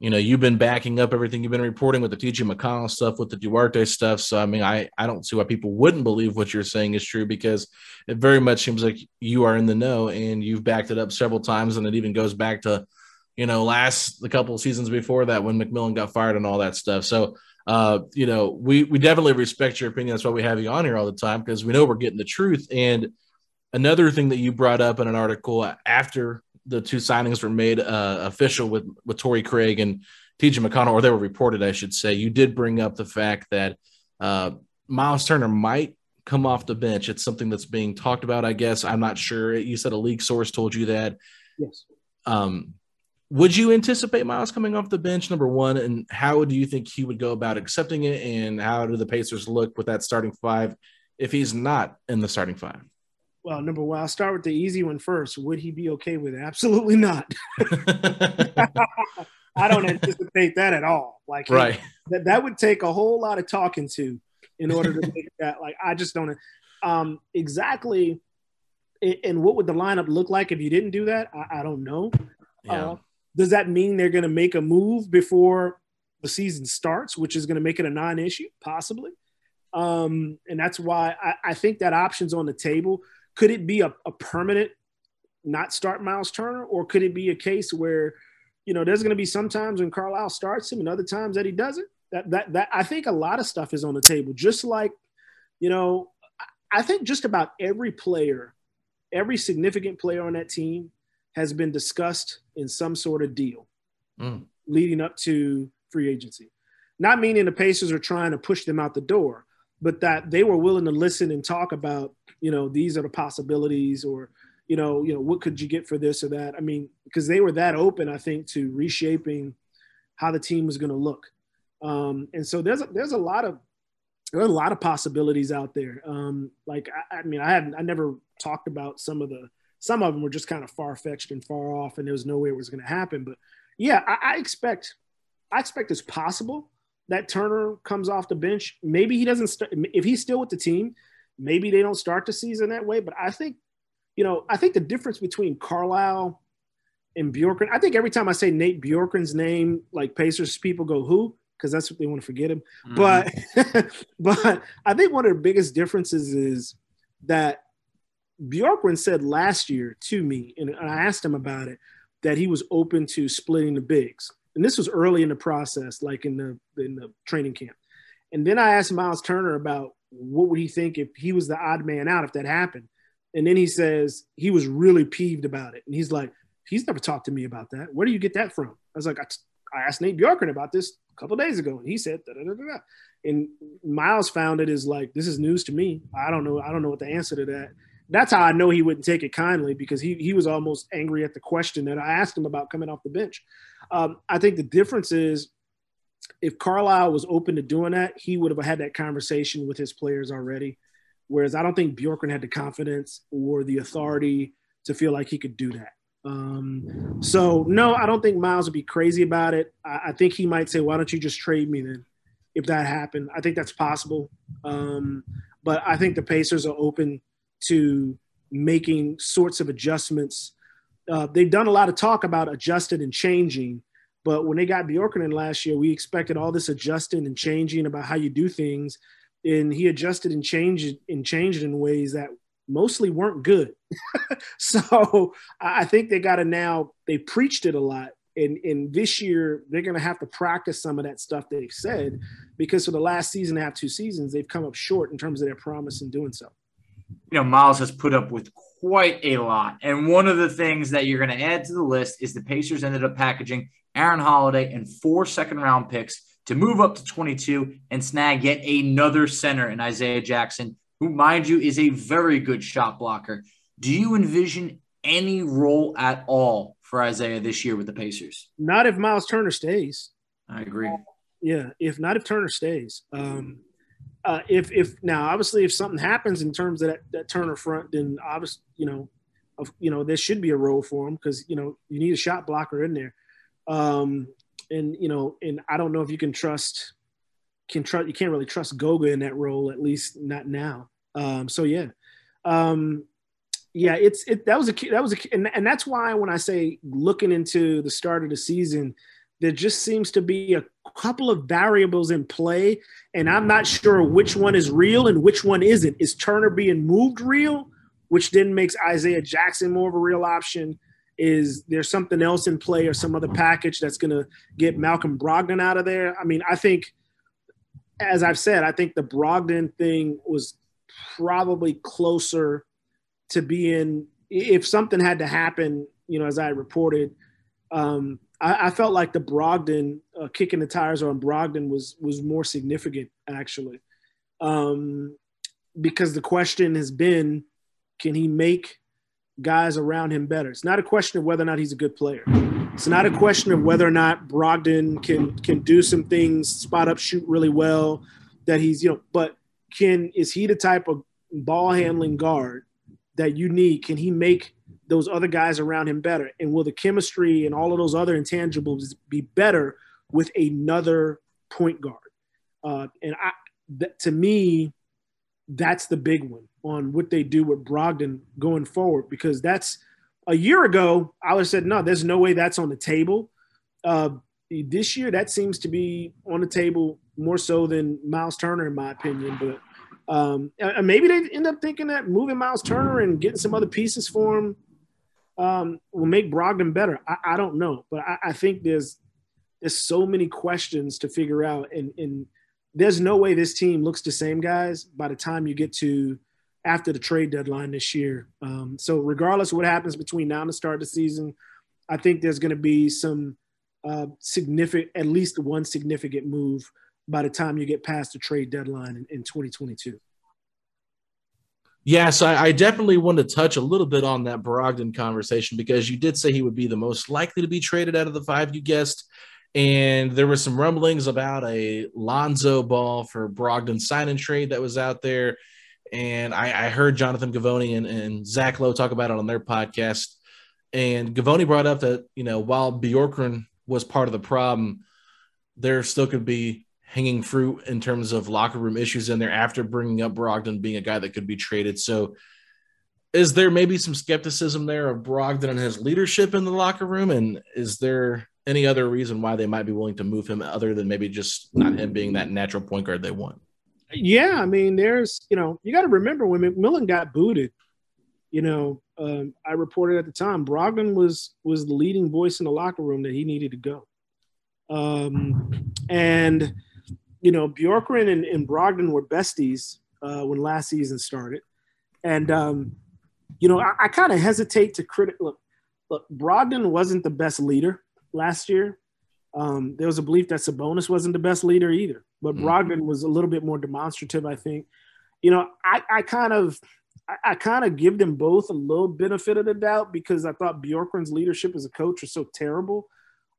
Speaker 9: you know, you've been backing up everything you've been reporting with the TJ McConnell stuff, with the Duarte stuff. So, I mean, I, I don't see why people wouldn't believe what you're saying is true because it very much seems like you are in the know and you've backed it up several times. And it even goes back to, you know, last the couple of seasons before that when McMillan got fired and all that stuff. So, uh, you know, we, we definitely respect your opinion. That's why we have you on here all the time because we know we're getting the truth. And another thing that you brought up in an article after the two signings were made uh, official with with Torrey Craig and TJ McConnell, or they were reported, I should say. You did bring up the fact that uh, Myles Turner might come off the bench. It's something that's being talked about, I guess. I'm not sure. You said a league source told you that.
Speaker 11: Yes.
Speaker 9: Um, would you anticipate Myles coming off the bench, number one? And how do you think he would go about accepting it? And how do the Pacers look with that starting five if he's not in the starting five?
Speaker 11: Well, number one, I'll start with the easy one first. Would he be okay with it? Absolutely not. I don't anticipate that at all. Like,
Speaker 9: right.
Speaker 11: that, that would take a whole lot of talking to in order to make that. Like, I just don't um, exactly. And what would the lineup look like if you didn't do that? I, I don't know.
Speaker 9: Yeah.
Speaker 11: Uh, does that mean they're going to make a move before the season starts, which is going to make it a non-issue, possibly? Um, and that's why I, I think that option's on the table. Could it be a, a permanent not start Myles Turner, or could it be a case where, you know, there's going to be some times when Carlisle starts him and other times that he doesn't? That that that I think a lot of stuff is on the table. Just like, you know, I think just about every player, every significant player on that team has been discussed in some sort of deal
Speaker 9: mm.
Speaker 11: leading up to free agency. Not meaning the Pacers are trying to push them out the door, but that they were willing to listen and talk about, you know, these are the possibilities or, you know, you know, what could you get for this or that? I mean, because they were that open, I think, to reshaping how the team was going to look. Um, and so there's a, there's a lot of there are a lot of possibilities out there. Um, like I, I mean, I hadn't I never talked about some of the some of them were just kind of far fetched and far off, and there was no way it was going to happen. But yeah, I, I expect I expect it's possible that Turner comes off the bench. Maybe he doesn't start if he's still with the team. Maybe they don't start the season that way. But I think, you know, I think the difference between Carlisle and Bjorkgren. I think every time I say Nate Bjorkgren's name, like Pacers people go who because that's what they want to forget him. Mm-hmm. But but I think one of the biggest differences is that Bjorkgren said last year to me, and I asked him about it, that he was open to splitting the bigs and this was early in the process, like in the in the training camp. And then I asked Myles Turner about what would he think if he was the odd man out if that happened. And then he says he was really peeved about it. And he's like, he's never talked to me about that. Where do you get that from? I was like, I, I asked Nate Bjorkgren about this a couple days ago, and he said, da, da, da, and Myles found it is like, this is news to me. I don't know. I don't know what the answer to that. That's how I know he wouldn't take it kindly because he he was almost angry at the question that I asked him about coming off the bench. Um, I think the difference is if Carlisle was open to doing that, he would have had that conversation with his players already. Whereas I don't think Bjorkgren had the confidence or the authority to feel like he could do that. Um, so no, I don't think Myles would be crazy about it. I, I, think he might say, "Why don't you just trade me then?" If that happened, I think that's possible. Um, but I think the Pacers are open to making sorts of adjustments uh, they've done a lot of talk about adjusting and changing, but when they got Bjorkgren last year, we expected all this adjusting and changing about how you do things, and he adjusted and changed and changed in ways that mostly weren't good. so I think they got to now they preached it a lot. And, and this year they're going to have to practice some of that stuff they've said because for the last season and a half, two seasons, they've come up short in terms of their promise in doing so.
Speaker 8: You know, Myles has put up with quite a lot. And one of the things that you're going to add to the list is the Pacers ended up packaging Aaron Holiday and four second round picks to move up to 22 and snag yet another center in Isaiah Jackson, who, mind you, is a very good shot blocker. Do you envision any role at all for Isaiah this year with the Pacers?
Speaker 11: Not if Myles Turner stays.
Speaker 8: I agree.
Speaker 11: Yeah, if not if Turner stays. Um, uh, if if now obviously if something happens in terms of that, that Turner front, then obviously you know of you know there should be a role for him because you know you need a shot blocker in there, um, and you know and I don't know if you can trust can trust you can't really trust Goga in that role at least not now. Um, so yeah, um, yeah, it's it that was a that was a and, and that's why when I say looking into the start of the season, there just seems to be a couple of variables in play, and I'm not sure which one is real and which one isn't. Is Turner being moved real? which then makes Isaiah Jackson more of a real option. Is there something else in play or some other package that's going to get Malcolm Brogdon out of there? I mean, I think, as I've said, I think the Brogdon thing was probably closer to being, if something had to happen, you know, as I reported, um, I, I, felt like the Brogdon uh, kicking the tires on Brogdon was was more significant actually, um, because the question has been can he make guys around him better? It's not a question of whether or not he's a good player. It's not a question of whether or not Brogdon can can do some things, spot up, shoot really well. That he's you know, but can is he the type of ball handling guard that you need? Can he make those other guys around him better? And will the chemistry and all of those other intangibles be better with another point guard? Uh, and I, that, to me, that's the big one on what they do with Brogdon going forward because that's a year ago I would have said no, there's no way that's on the table. Uh, this year that seems to be on the table more so than Myles Turner in my opinion, but um, maybe they end up thinking that moving Myles Turner and getting some other pieces for him um, will make Brogdon better. I, I don't know, but I, I, think there's there's so many questions to figure out, and, and there's no way this team looks the same, guys, by the time you get to after the trade deadline this year. Um, so regardless of what happens between now and the start of the season, I think there's going to be some uh, significant, at least one significant move by the time you get past the trade deadline in, in 2022.
Speaker 9: Yes, I, I, definitely want to touch a little bit on that Brogdon conversation because you did say he would be the most likely to be traded out of the five you guessed. And there were some rumblings about a Lonzo Ball for Brogdon sign and trade that was out there. And I, I heard Jonathan Givony and, and Zach Lowe talk about it on their podcast. And Gavoni brought up that, you know, while Bjorkgren was part of the problem, there still could be hanging fruit in terms of locker room issues in there after bringing up Brogdon being a guy that could be traded. So, is there maybe some skepticism there of Brogdon and his leadership in the locker room? And is there any other reason why they might be willing to move him other than maybe just not him being that natural point guard they want?
Speaker 11: Yeah, I mean, there's you know you got to remember when McMillan got booted. You know, um, I reported at the time Brogdon was was the leading voice in the locker room that he needed to go, um, and you know Bjorkgren and, and Brogdon were besties uh, when last season started, and um, you know I, I kind of hesitate to critic. Look, look, Brogdon wasn't the best leader last year. Um, there was a belief that Sabonis wasn't the best leader either, but mm-hmm. Brogdon was a little bit more demonstrative. I think, you know, I, I kind of, I, I kind of give them both a little benefit of the doubt because I thought Bjorkgren's leadership as a coach was so terrible.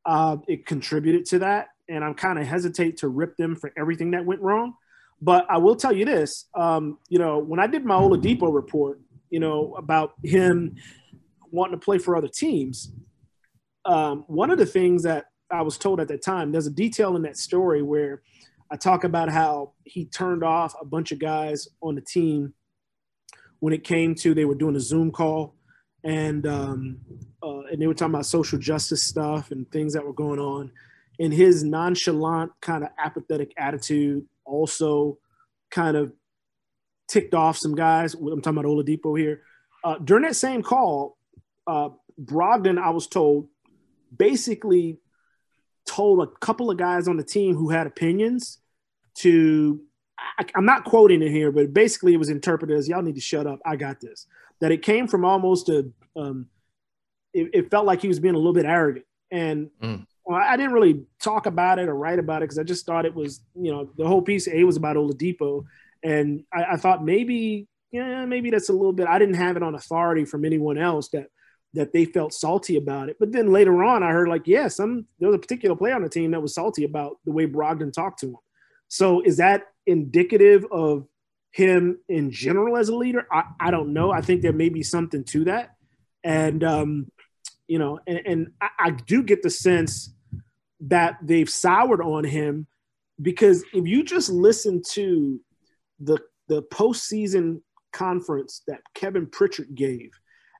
Speaker 11: Uh, it contributed to that, and I'm kind of hesitate to rip them for everything that went wrong. But I will tell you this, um, you know, when I did my Oladipo report, you know, about him wanting to play for other teams, um, one of the things that I was told at that time, there's a detail in that story where I talk about how he turned off a bunch of guys on the team when it came to they were doing a Zoom call and um, and they were talking about social justice stuff and things that were going on. And his nonchalant, kind of apathetic attitude also kind of ticked off some guys. I'm talking about Oladipo here. Uh, during that same call, uh, Brogdon, I was told, basically told a couple of guys on the team who had opinions to I, am not quoting it here, but basically it was interpreted as y'all need to shut up. I got this. That it came from almost a um, it, it felt like he was being a little bit arrogant. And mm. well, I didn't really talk about it or write about it because I just thought it was, you know, the whole piece A was about Oladipo. And I, I thought maybe, yeah, maybe that's a little bit, I didn't have it on authority from anyone else that that they felt salty about it. But then later on, I heard like, yeah, some there was a particular player on the team that was salty about the way Brogdon talked to him. So is that indicative of him in general as a leader? I, I don't know. I think there may be something to that. And um, you know, and, and I, I do get the sense that they've soured on him because if you just listen to the the postseason conference that Kevin Pritchard gave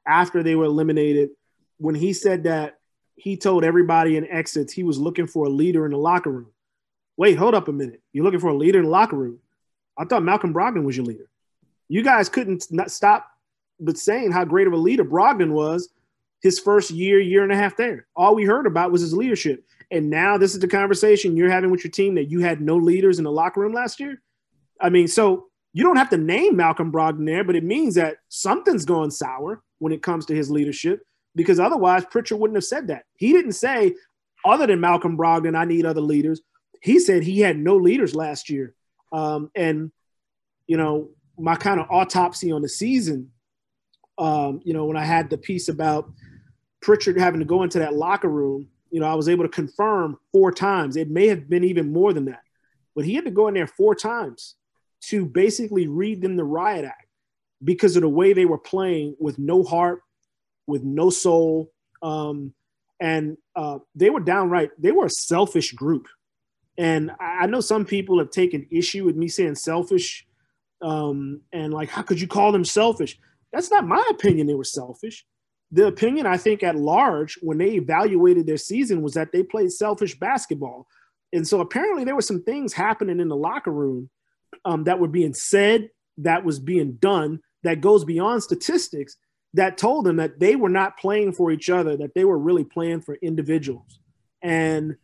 Speaker 11: after they were eliminated, when he said that he told everybody in exits he was looking for a leader in the locker room. Wait, hold up a minute. You're looking for a leader in the locker room? I thought Malcolm Brogdon was your leader. You guys couldn't stop but saying how great of a leader Brogdon was his first year, year and a half there. All we heard about was his leadership. And now this is the conversation you're having with your team that you had no leaders in the locker room last year. I mean, so you don't have to name Malcolm Brogdon there, but it means that something's gone sour when it comes to his leadership because otherwise Pritchard wouldn't have said that. He didn't say, other than Malcolm Brogdon, I need other leaders. He said he had no leaders last year. Um, and, you know, my kind of autopsy on the season, um, you know, when I had the piece about Pritchard having to go into that locker room, you know, I was able to confirm four times. It may have been even more than that, but he had to go in there four times to basically read them the riot act because of the way they were playing with no heart, with no soul. Um, and uh, they were downright, they were a selfish group. And I know some people have taken issue with me saying selfish um, and like, how could you call them selfish? That's not my opinion. They were selfish. The opinion, I think, at large, when they evaluated their season, was that they played selfish basketball. And so apparently there were some things happening in the locker room um, that were being said, that was being done, that goes beyond statistics, that told them that they were not playing for each other, that they were really playing for individuals. And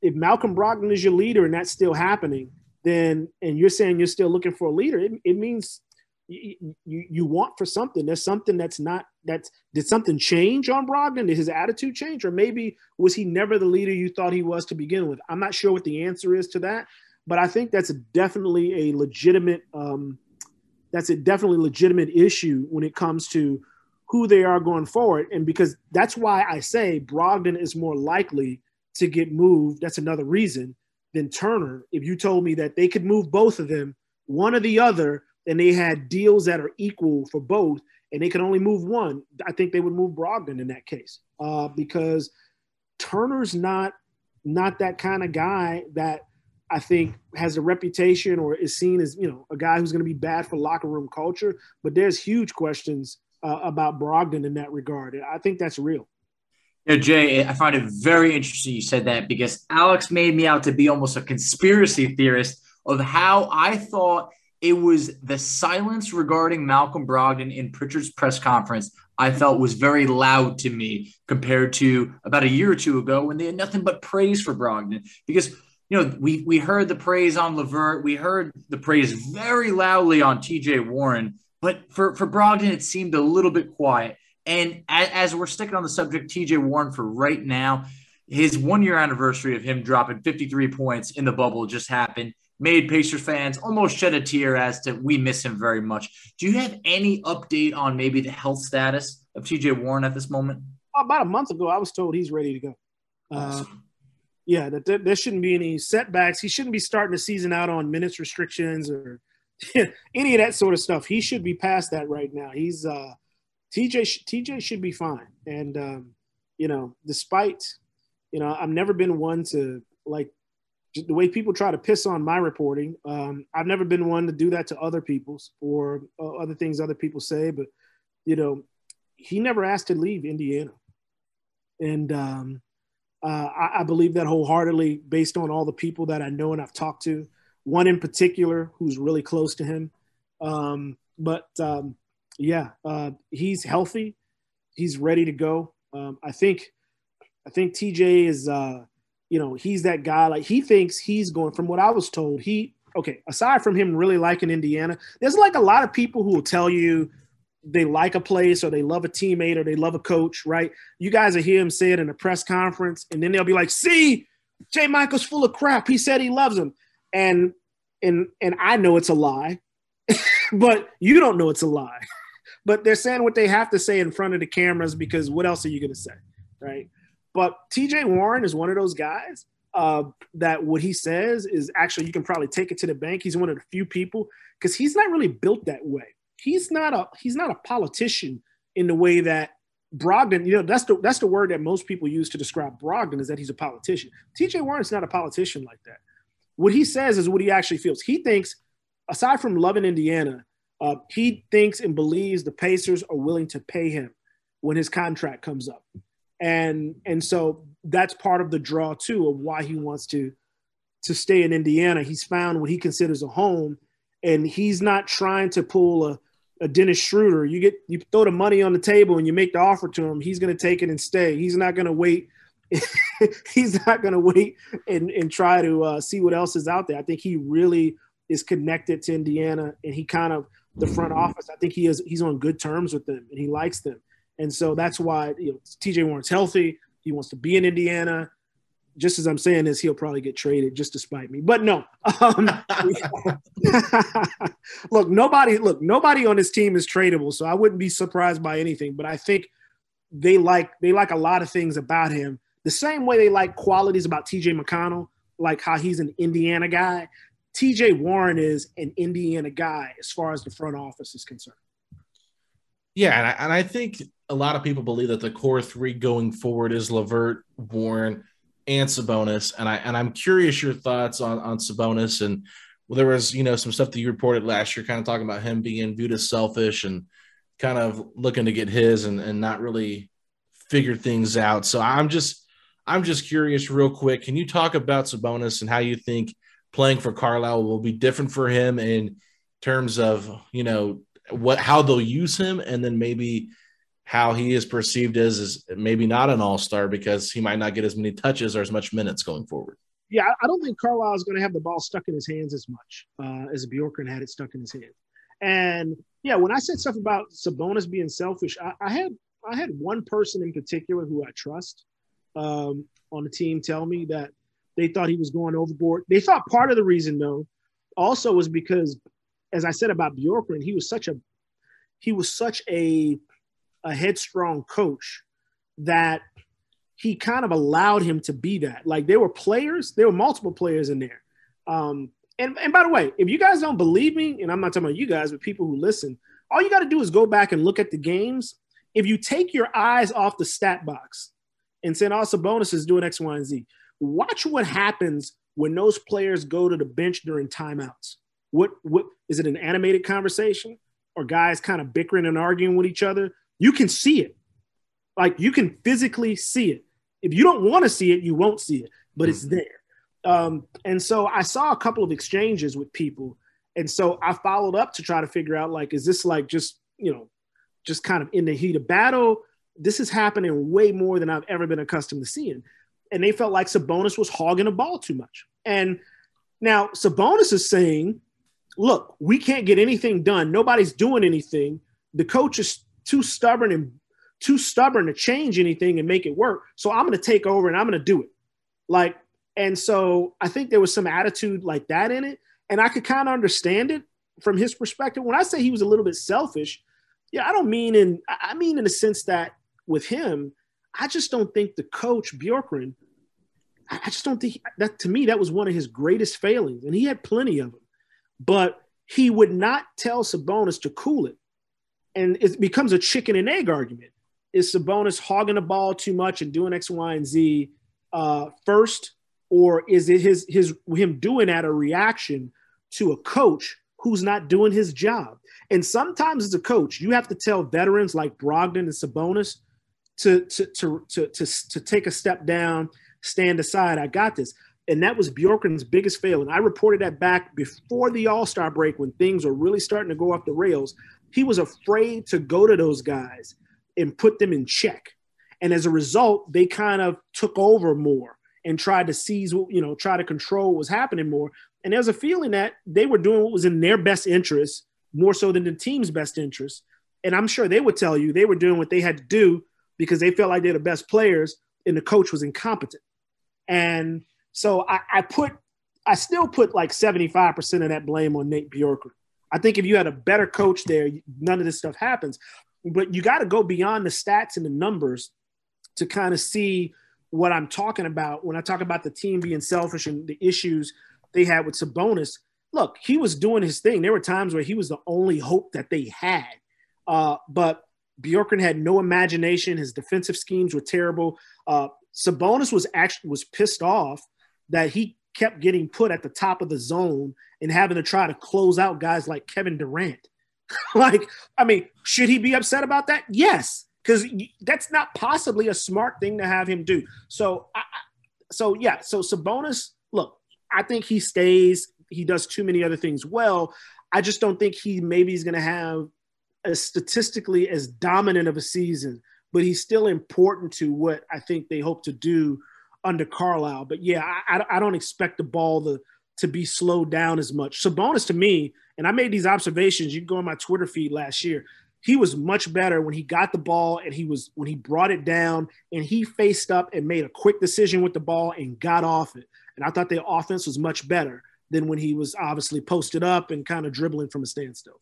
Speaker 11: if Malcolm Brogdon is your leader and that's still happening, then and you're saying you're still looking for a leader, it, it means you, you, want for something. There's something that's not that's did something change on Brogdon? Did his attitude change, or maybe was he never the leader you thought he was to begin with? I'm not sure what the answer is to that, but I think that's definitely a legitimate um, that's a definitely legitimate issue when it comes to who they are going forward. And because that's why I say Brogdon is more likely to get moved. That's another reason than Turner. If you told me that they could move both of them, one or the other, and they had deals that are equal for both, and they can only move one, I think they would move Brogdon in that case uh, because Turner's not not that kind of guy that I think has a reputation or is seen as you know a guy who's going to be bad for locker room culture. But there's huge questions uh, about Brogdon in that regard. I think that's real.
Speaker 8: Yeah, Jay, I find it very interesting you said that because Alex made me out to be almost a conspiracy theorist of how I thought it was the silence regarding Malcolm Brogdon in Pritchard's press conference I felt was very loud to me compared to about a year or two ago when they had nothing but praise for Brogdon. Because, you know, we, we heard the praise on LeVert, we heard the praise very loudly on TJ Warren, but for, for Brogdon, it seemed a little bit quiet. And as, as we're sticking on the subject, TJ Warren for right now, his one year anniversary of him dropping 53 points in the bubble just happened. Made Pacers fans almost shed a tear as to we miss him very much. Do you have any update on maybe the health status of TJ Warren at this moment?
Speaker 11: About a month ago, I was told he's ready to go. Uh, yeah, that there, there shouldn't be any setbacks. He shouldn't be starting the season out on minutes restrictions or any of that sort of stuff. He should be past that right now. He's uh, TJ. TJ should be fine. And um, you know, despite you know, I've never been one to like the way people try to piss on my reporting. Um, I've never been one to do that to other people's or uh, other things other people say. But you know, he never asked to leave Indiana, and um, uh, I, I believe that wholeheartedly based on all the people that I know and I've talked to one in particular who's really close to him. Um, but um, yeah, uh, he's healthy. He's ready to go. Um, I think, I think TJ is, uh, you know, he's that guy. Like he thinks he's going. From what I was told, he okay. Aside from him really liking Indiana, there's like a lot of people who will tell you they like a place or they love a teammate or they love a coach. Right? You guys will hear him say it in a press conference, and then they'll be like, "See, J Michael's full of crap. He said he loves him." and and and I know it's a lie, but you don't know it's a lie. but they're saying what they have to say in front of the cameras because what else are you going to say, right? But TJ Warren is one of those guys uh, that what he says is actually you can probably take it to the bank. He's one of the few people because he's not really built that way. He's not a he's not a politician in the way that Brogdon, you know, that's the that's the word that most people use to describe Brogdon is that he's a politician. TJ Warren's not a politician like that. What he says is what he actually feels. He thinks, aside from loving Indiana, uh, he thinks and believes the Pacers are willing to pay him when his contract comes up, and and so that's part of the draw too of why he wants to to stay in Indiana. He's found what he considers a home, and he's not trying to pull a a Dennis Schroeder. You get you throw the money on the table and you make the offer to him. He's going to take it and stay. He's not going to wait. he's not going to wait and, and try to uh, see what else is out there. I think he really is connected to Indiana, and he kind of the front office. I think he is he's on good terms with them, and he likes them. And so that's why you know TJ Warren's healthy. He wants to be in Indiana just as I'm saying this, he'll probably get traded just to spite me. But no, um, look, nobody, look, nobody on this team is tradable, so I wouldn't be surprised by anything. But I think they like they like a lot of things about him, the same way they like qualities about T.J. McConnell, like how he's an Indiana guy. T.J. Warren is an Indiana guy as far as the front office is concerned.
Speaker 9: Yeah, and I, and I think a lot of people believe that the core three going forward is LeVert, Warren and Sabonis, and I and I'm curious your thoughts on on Sabonis and well, there was you know some stuff that you reported last year, kind of talking about him being viewed as selfish and kind of looking to get his and and not really figure things out. So I'm just I'm just curious, real quick, can you talk about Sabonis and how you think playing for Carlisle will be different for him in terms of you know what how they'll use him, and then maybe how he is perceived as is maybe not an all star because he might not get as many touches or as much minutes going forward.
Speaker 11: Yeah, I don't think Carlisle is going to have the ball stuck in his hands as much uh, as Bjorkgren had it stuck in his hands. And yeah, when I said stuff about Sabonis being selfish, I, I had I had one person in particular who I trust um, on the team tell me that they thought he was going overboard. They thought part of the reason though also was because, as I said about Bjorkgren, he was such a he was such a a headstrong coach that he kind of allowed him to be that. Like there were players, there were multiple players in there. Um, and, and by the way, if you guys don't believe me, and I'm not talking about you guys, but people who listen, all you got to do is go back and look at the games. If you take your eyes off the stat box and say, also bonuses doing X, Y, and Z, watch what happens when those players go to the bench during timeouts. What what is it an animated conversation or guys kind of bickering and arguing with each other? You can see it. Like you can physically see it. If you don't want to see it, you won't see it, but it's mm-hmm. there. Um, and so I saw a couple of exchanges with people. And so I followed up to try to figure out like, is this like just, you know, just kind of in the heat of battle? This is happening way more than I've ever been accustomed to seeing. And they felt like Sabonis was hogging the ball too much. And now Sabonis is saying, look, we can't get anything done. Nobody's doing anything. The coach is too stubborn and too stubborn to change anything and make it work. So I'm going to take over and I'm going to do it. Like, and so I think there was some attitude like that in it. And I could kind of understand it from his perspective. When I say he was a little bit selfish, yeah, I don't mean in, I mean in the sense that with him, I just don't think the coach Bjorkgren, I just don't think that to me, that was one of his greatest failings. And he had plenty of them, but he would not tell Sabonis to cool it and it becomes a chicken and egg argument. Is Sabonis hogging the ball too much and doing X, Y, and Z uh, first, or is it his his him doing that a reaction to a coach who's not doing his job? And sometimes as a coach, you have to tell veterans like Brogdon and Sabonis to to to to to, to take a step down, stand aside. I got this. And that was Bjorkgren's biggest fail. And I reported that back before the All Star break when things were really starting to go off the rails he was afraid to go to those guys and put them in check. And as a result, they kind of took over more and tried to seize, you know, try to control what was happening more. And there was a feeling that they were doing what was in their best interest more so than the team's best interest. And I'm sure they would tell you they were doing what they had to do because they felt like they're the best players and the coach was incompetent. And so I, I put, I still put like 75% of that blame on Nate Bjorkgren. I think if you had a better coach there, none of this stuff happens. But you got to go beyond the stats and the numbers to kind of see what I'm talking about when I talk about the team being selfish and the issues they had with Sabonis. Look, he was doing his thing. There were times where he was the only hope that they had. Uh, but Bjorkgren had no imagination. His defensive schemes were terrible. Uh, Sabonis was actually was pissed off that he kept getting put at the top of the zone and having to try to close out guys like Kevin Durant. like, I mean, should he be upset about that? Yes, because that's not possibly a smart thing to have him do. So, I, so yeah, so Sabonis, look, I think he stays. He does too many other things well. I just don't think he maybe is going to have as statistically as dominant of a season, but he's still important to what I think they hope to do under Carlisle. But yeah, I, I don't expect the ball to to be slowed down as much. Sabonis to me, and I made these observations. You can go on my Twitter feed last year. He was much better when he got the ball and he was when he brought it down and he faced up and made a quick decision with the ball and got off it. And I thought the offense was much better than when he was obviously posted up and kind of dribbling from a standstill.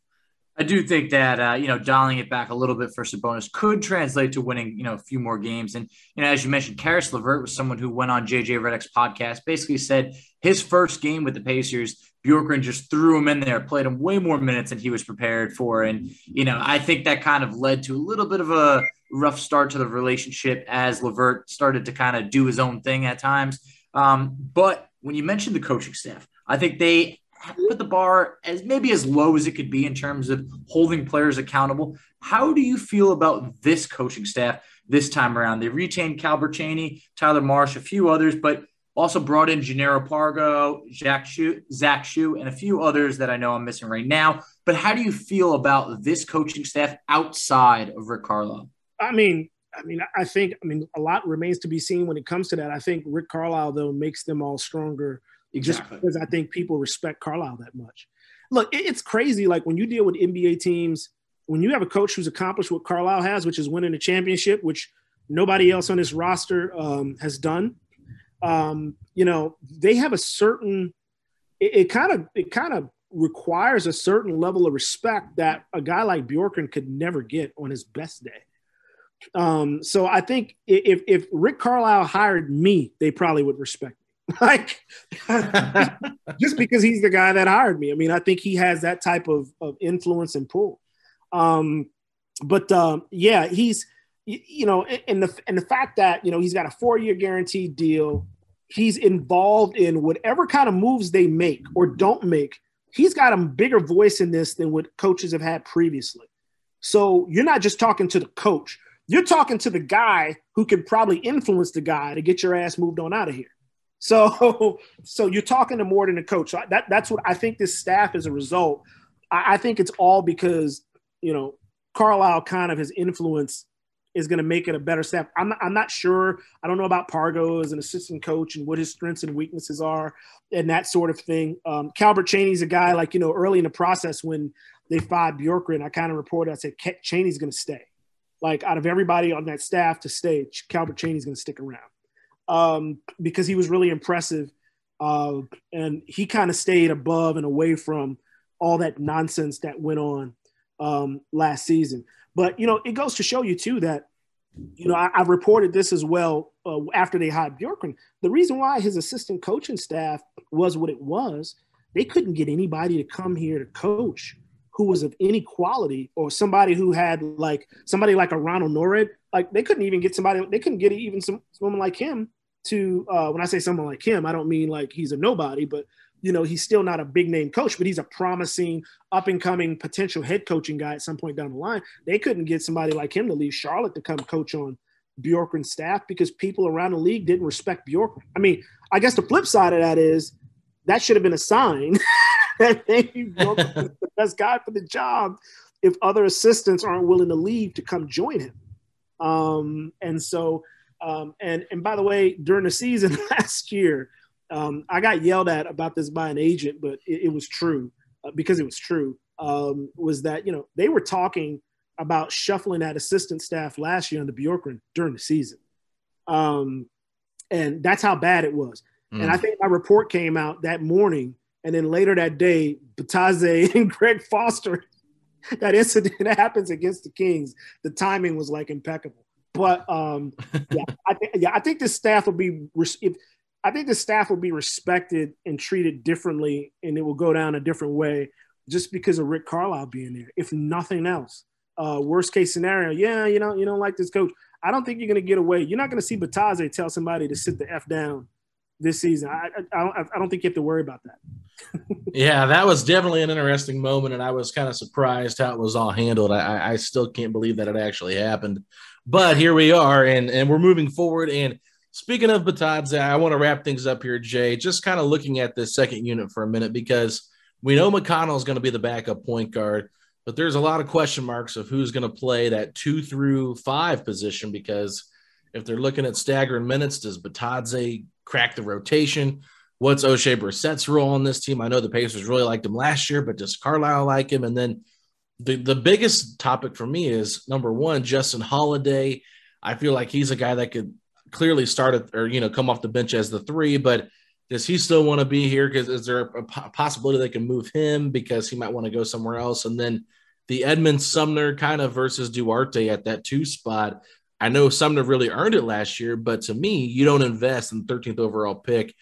Speaker 8: I do think that uh, you know dialing it back a little bit for Sabonis could translate to winning you know a few more games. And you know, as you mentioned, Caris LeVert was someone who went on JJ Redick's podcast, basically said his first game with the Pacers, Bjorkgren just threw him in there, played him way more minutes than he was prepared for, and you know I think that kind of led to a little bit of a rough start to the relationship as LeVert started to kind of do his own thing at times. Um, but when you mentioned the coaching staff, I think they put the bar as maybe as low as it could be in terms of holding players accountable. How do you feel about this coaching staff this time around? They retained Calbert Cheaney, Tyler Marsh, a few others, but also brought in Jannero Pargo, Zach Shu, Zach Shu, and a few others that I know I'm missing right now. But how do you feel about this coaching staff outside of Rick Carlisle?
Speaker 11: I mean, I mean, I think, I mean, a lot remains to be seen when it comes to that. I think Rick Carlisle, though, makes them all stronger Exactly. Just because I think people respect Carlisle that much. Look, it's crazy. Like when you deal with NBA teams, when you have a coach who's accomplished what Carlisle has, which is winning a championship, which nobody else on this roster um, has done. Um, you know, they have a certain. It kind of it kind of requires a certain level of respect that a guy like Bjorkgren could never get on his best day. Um, so I think if if Rick Carlisle hired me, they probably would respect like just because he's the guy that hired me. I mean, I think he has that type of, of influence and pull. Um, but um, yeah, he's you know, and the and the fact that you know he's got a four year guaranteed deal, he's involved in whatever kind of moves they make or don't make. He's got a bigger voice in this than what coaches have had previously. So you're not just talking to the coach; you're talking to the guy who can probably influence the guy to get your ass moved on out of here. So, so you're talking to more than a coach. So that, that's what I think this staff as a result. I, I think it's all because, you know, Carlisle kind of his influence is going to make it a better staff. I'm not, I'm not sure. I don't know about Pargo as an assistant coach and what his strengths and weaknesses are and that sort of thing. Um, Calbert Cheaney's a guy like, you know, early in the process when they fired Bjorkgren, I kind of reported, I said, Cheaney's going to stay. Like out of everybody on that staff to stay, Calbert Cheaney's going to stick around um, because he was really impressive. Uh, and he kind of stayed above and away from all that nonsense that went on um, last season. But, you know, it goes to show you, too, that, you know, I, reported this as well uh, after they hired Bjorkgren. The reason why his assistant coaching staff was what it was, they couldn't get anybody to come here to coach who was of any quality or somebody who had like somebody like a Ronald Nored, like they couldn't even get somebody, they couldn't get even some someone like him to uh, when I say someone like him, I don't mean like he's a nobody, but you know, he's still not a big name coach, but he's a promising up and coming potential head coaching guy at some point down the line. They couldn't get somebody like him to leave Charlotte to come coach on Bjorkgren's staff because people around the league didn't respect Bjorkgren. I mean, I guess the flip side of that is that should have been a sign that maybe the best guy for the job if other assistants aren't willing to leave to come join him. Um, and so um, and and by the way, during the season last year, um, I got yelled at about this by an agent, but it, it was true uh, because it was true. Um, was that you know they were talking about shuffling that assistant staff last year under Bjorkgren during the season, um, and that's how bad it was. Mm. And I think my report came out that morning, and then later that day, Bitadze and Greg Foster. That incident happens against the Kings. The timing was like impeccable. But um, yeah, I th- yeah, I think the staff will be if I think the staff will be respected and treated differently, and it will go down a different way just because of Rick Carlisle being there, if nothing else. Uh, worst case scenario, yeah, you know, you don't like this coach. I don't think you're going to get away. You're not going to see Bitadze tell somebody to sit the f down this season. I, I, I, don't, I don't think you have to worry about that.
Speaker 9: yeah, that was definitely an interesting moment, and I was kind of surprised how it was all handled. I, I still can't believe that it actually happened, but here we are, and and we're moving forward. And speaking of Bitadze, I want to wrap things up here, Jay. Just kind of looking at this second unit for a minute because we know McConnell is going to be the backup point guard, but there's a lot of question marks of who's going to play that two through five position because if they're looking at staggering minutes, does Bitadze crack the rotation? What's Oshae Brissett's role on this team? I know the Pacers really liked him last year, but does Carlisle like him? And then the, the biggest topic for me is number one, Justin Holiday. I feel like he's a guy that could clearly start at, or, you know, come off the bench as the three, but does he still want to be here? Because is there a possibility they can move him because he might want to go somewhere else? And then the Edmond Sumner kind of versus Duarte at that two spot. I know Sumner really earned it last year, but to me, you don't invest in 13th overall pick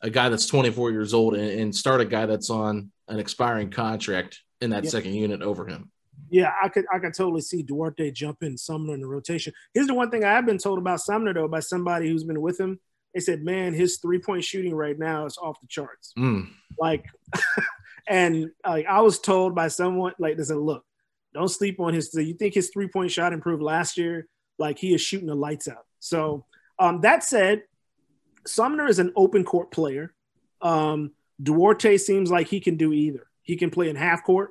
Speaker 9: a guy that's 24 years old and, and start a guy that's on an expiring contract in that yeah. second unit over him.
Speaker 11: Yeah, I could I could totally see Duarte jumping Sumner in the rotation. Here's the one thing I have been told about Sumner though by somebody who's been with him. They said, "Man, his three point shooting right now is off the charts."
Speaker 9: Mm.
Speaker 11: Like, and like I was told by someone like, "They said, look, don't sleep on his. You think his three point shot improved last year? Like he is shooting the lights out." So um, that said, Sumner is an open court player. Um, Duarte seems like he can do either. He can play in half court,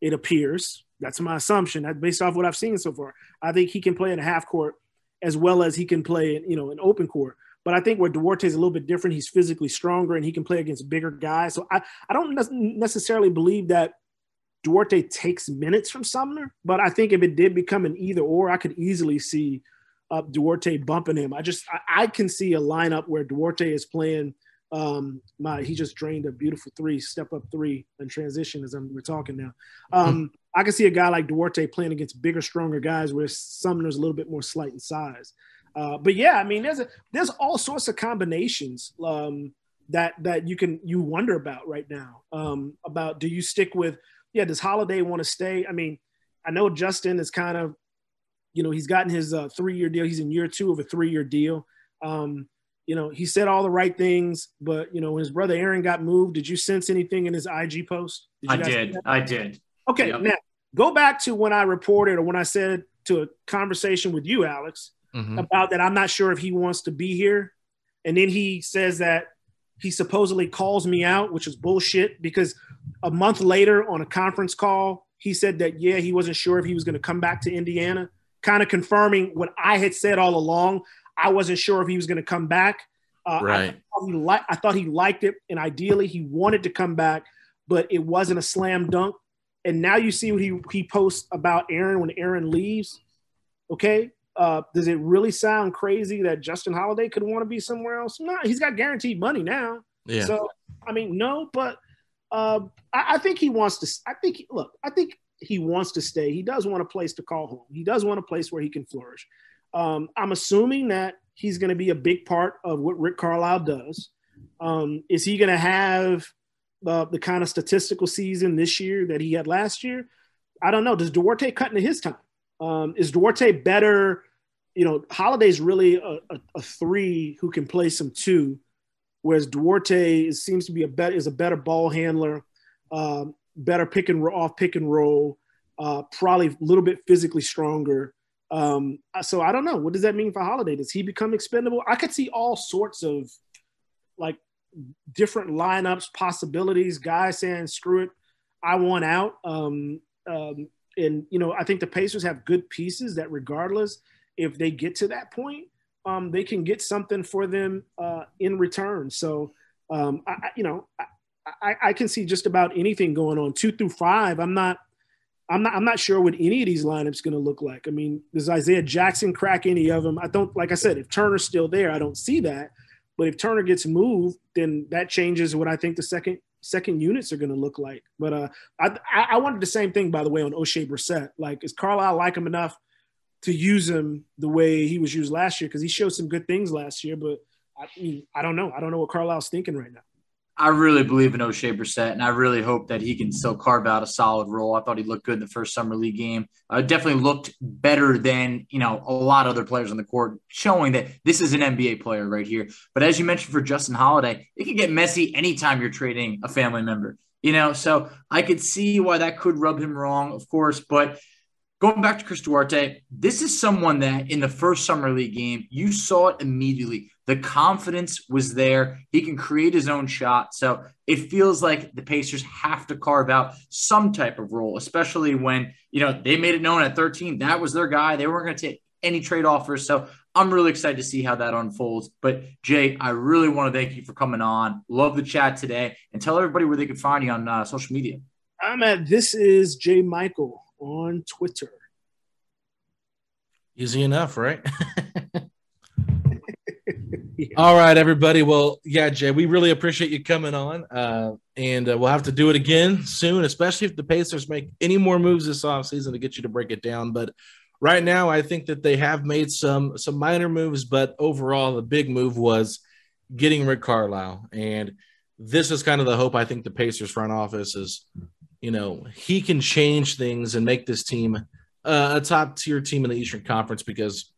Speaker 11: it appears. That's my assumption. Based off what I've seen so far. I think he can play in a half court as well as he can play in, you know, an open court. But I think where Duarte is a little bit different, he's physically stronger and he can play against bigger guys. So I, I don't necessarily believe that Duarte takes minutes from Sumner, but I think if it did become an either or, I could easily see up Duarte bumping him. I just I, I, can see a lineup where Duarte is playing. Um, my he just drained a beautiful three, step up three, and transition as I'm, we're talking now. Um, mm-hmm. I can see a guy like Duarte playing against bigger, stronger guys where Sumner's a little bit more slight in size. Uh, but yeah, I mean, there's a, there's all sorts of combinations um, that that you can you wonder about right now. Um, about do you stick with yeah? Does Holiday want to stay? I mean, I know Justin is kind of you know, he's gotten his uh, three year deal. He's in year two of a three year deal. Um, you know, he said all the right things, but you know, when his brother Aaron got moved. Did you sense anything in his IG post?
Speaker 8: Did I did. I did.
Speaker 11: Okay, yep. now go back to when I reported or when I said to a conversation with you, Alex, mm-hmm. about that. I'm not sure if he wants to be here, and then he says that he supposedly calls me out, which is bullshit because a month later on a conference call, he said that yeah, he wasn't sure if he was going to come back to Indiana kind of confirming what I had said all along. I wasn't sure if he was going to come back.
Speaker 9: Uh, right.
Speaker 11: I thought, he li- I thought he liked it, and ideally he wanted to come back, but it wasn't a slam dunk. And now you see what he he posts about Aaron when Aaron leaves. Okay, uh, does it really sound crazy that Justin Holiday could want to be somewhere else? No, he's got guaranteed money now.
Speaker 9: Yeah.
Speaker 11: So I mean, no, but uh, I, I, think he wants to. I think look, I think he wants to stay. He does want a place to call home. He does want a place where he can flourish. Um, I'm assuming that he's going to be a big part of what Rick Carlisle does. Um, is he going to have uh, the kind of statistical season this year that he had last year? I don't know. Does Duarte cut into his time? Um, is Duarte better? You know, Holiday's really a, a, a, three who can play some two, whereas Duarte seems to be a better is a better ball handler. Um, better pick and off pick and roll, uh, probably a little bit physically stronger. Um, so I don't know. What does that mean for Holiday? Does he become expendable? I could see all sorts of like different lineups, possibilities. Guys saying, "Screw it, I want out." Um, um, and you know, I think the Pacers have good pieces that, regardless, if they get to that point, um, they can get something for them uh, in return. So, um, I, you know, I, I can see just about anything going on. Two through five, I'm not. I'm not. I'm not sure what any of these lineups going to look like. I mean, does Isaiah Jackson crack any of them? I don't. Like I said, if Turner's still there, I don't see that. But if Turner gets moved, then that changes what I think the second second units are going to look like. But uh, I, I wanted the same thing by the way on Oshae Brissett. Like, is Carlisle like him enough to use him the way he was used last year? Because he showed some good things last year, but I mean, I don't know. I don't know what Carlisle's thinking right now.
Speaker 8: I really believe in Oshae Brissett, and I really hope that he can still carve out a solid role. I thought he looked good in the first summer league game. Uh, definitely looked better than you know a lot of other players on the court, showing that this is an NBA player right here. But as you mentioned for Justin Holiday, it can get messy anytime you're trading a family member. You know, so I could see why that could rub him wrong, of course. But going back to Chris Duarte, this is someone that in the first summer league game, you saw it immediately. The confidence was there. He can create his own shot. So it feels like the Pacers have to carve out some type of role, especially when, you know, they made it known at 13 that was their guy. They weren't going to take any trade offers. So I'm really excited to see how that unfolds. But Jay, I really want to thank you for coming on. Love the chat today and tell everybody where they can find you on uh, social media.
Speaker 11: I'm at this is J Michael on Twitter.
Speaker 9: Easy enough, right? All right, everybody. Well, yeah, Jay, we really appreciate you coming on. Uh, and uh, we'll have to do it again soon, especially if the Pacers make any more moves this offseason to get you to break it down. But right now, I think that they have made some some minor moves, but overall, the big move was getting Rick Carlisle. And this is kind of the hope I think the Pacers front office is, you know, he can change things and make this team uh, a top tier team in the Eastern Conference because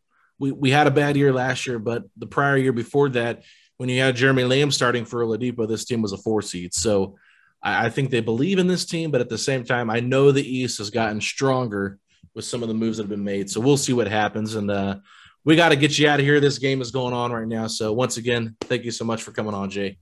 Speaker 9: we, we had a bad year last year, but the prior year before that, when you had Jeremy Lamb starting for Oladipo, this team was a four seed. So I, I think they believe in this team, but at the same time, I know the East has gotten stronger with some of the moves that have been made. So we'll see what happens. And uh, we got to get you out of here. This game is going on right now. So once again, thank you so much for coming on, Jay.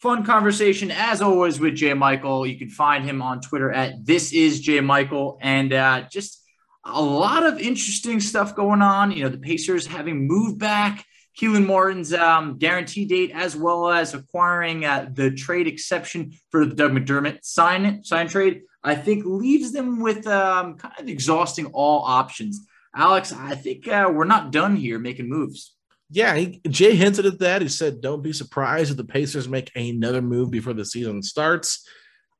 Speaker 8: Fun conversation as always with J Michael. You can find him on Twitter at this is J Michael, and uh, just a lot of interesting stuff going on. You know, the Pacers having moved back Kelan Martin's um, guarantee date, as well as acquiring uh, the trade exception for the Doug McDermott sign sign trade. I think leaves them with um, kind of exhausting all options. Alex, I think uh, we're not done here making moves.
Speaker 9: Yeah, he, Jay hinted at that. He said, "Don't be surprised if the Pacers make another move before the season starts."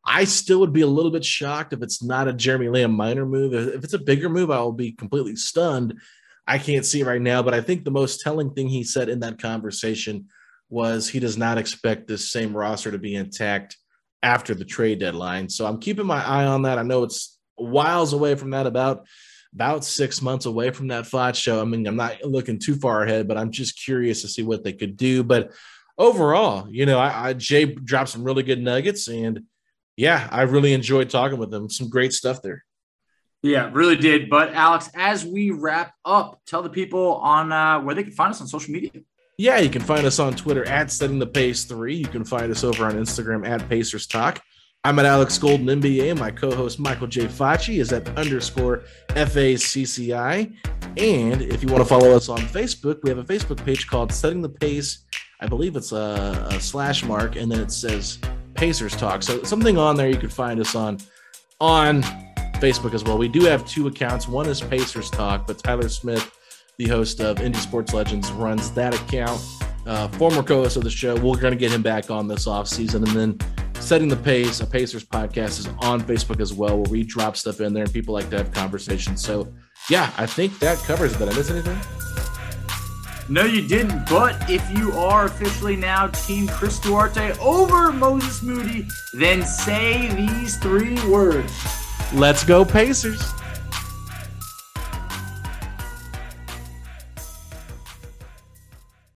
Speaker 9: I still would be a little bit shocked if it's not a Jeremy Lamb minor move. If it's a bigger move, I will be completely stunned. I can't see right now, but I think the most telling thing he said in that conversation was he does not expect this same roster to be intact after the trade deadline. So I'm keeping my eye on that. I know it's whiles away from that, about about six months away from that fight show. I mean, I'm not looking too far ahead, but I'm just curious to see what they could do. But overall, you know, I, I Jay dropped some really good nuggets, and yeah, I really enjoyed talking with them. Some great stuff there.
Speaker 8: Yeah, really did. But Alex, as we wrap up, tell the people on uh, where they can find us on social media.
Speaker 9: Yeah, you can find us on Twitter at Setting the Pace Three. You can find us over on Instagram at Pacers Talk. I'm at Alex Golden NBA. My co-host Michael J. Facci is at underscore FACCI. And if you want to follow us on Facebook, we have a Facebook page called Setting the Pace. I believe it's a, a slash mark, and then it says Pacers Talk. So something on there you can find us on on Facebook as well. We do have two accounts. One is Pacers Talk, but Tyler Smith, the host of Indie Sports Legends, runs that account. Uh, former co-host of the show. We're going to get him back on this off season, and then Setting the Pace, a Pacers podcast, is on Facebook as well, where we drop stuff in there and people like to have conversations. So, yeah, I think that covers it. Did I miss anything?
Speaker 8: No, you didn't. But if you are officially now Team Chris Duarte over Moses Moody, then say these three words
Speaker 9: Let's go, Pacers.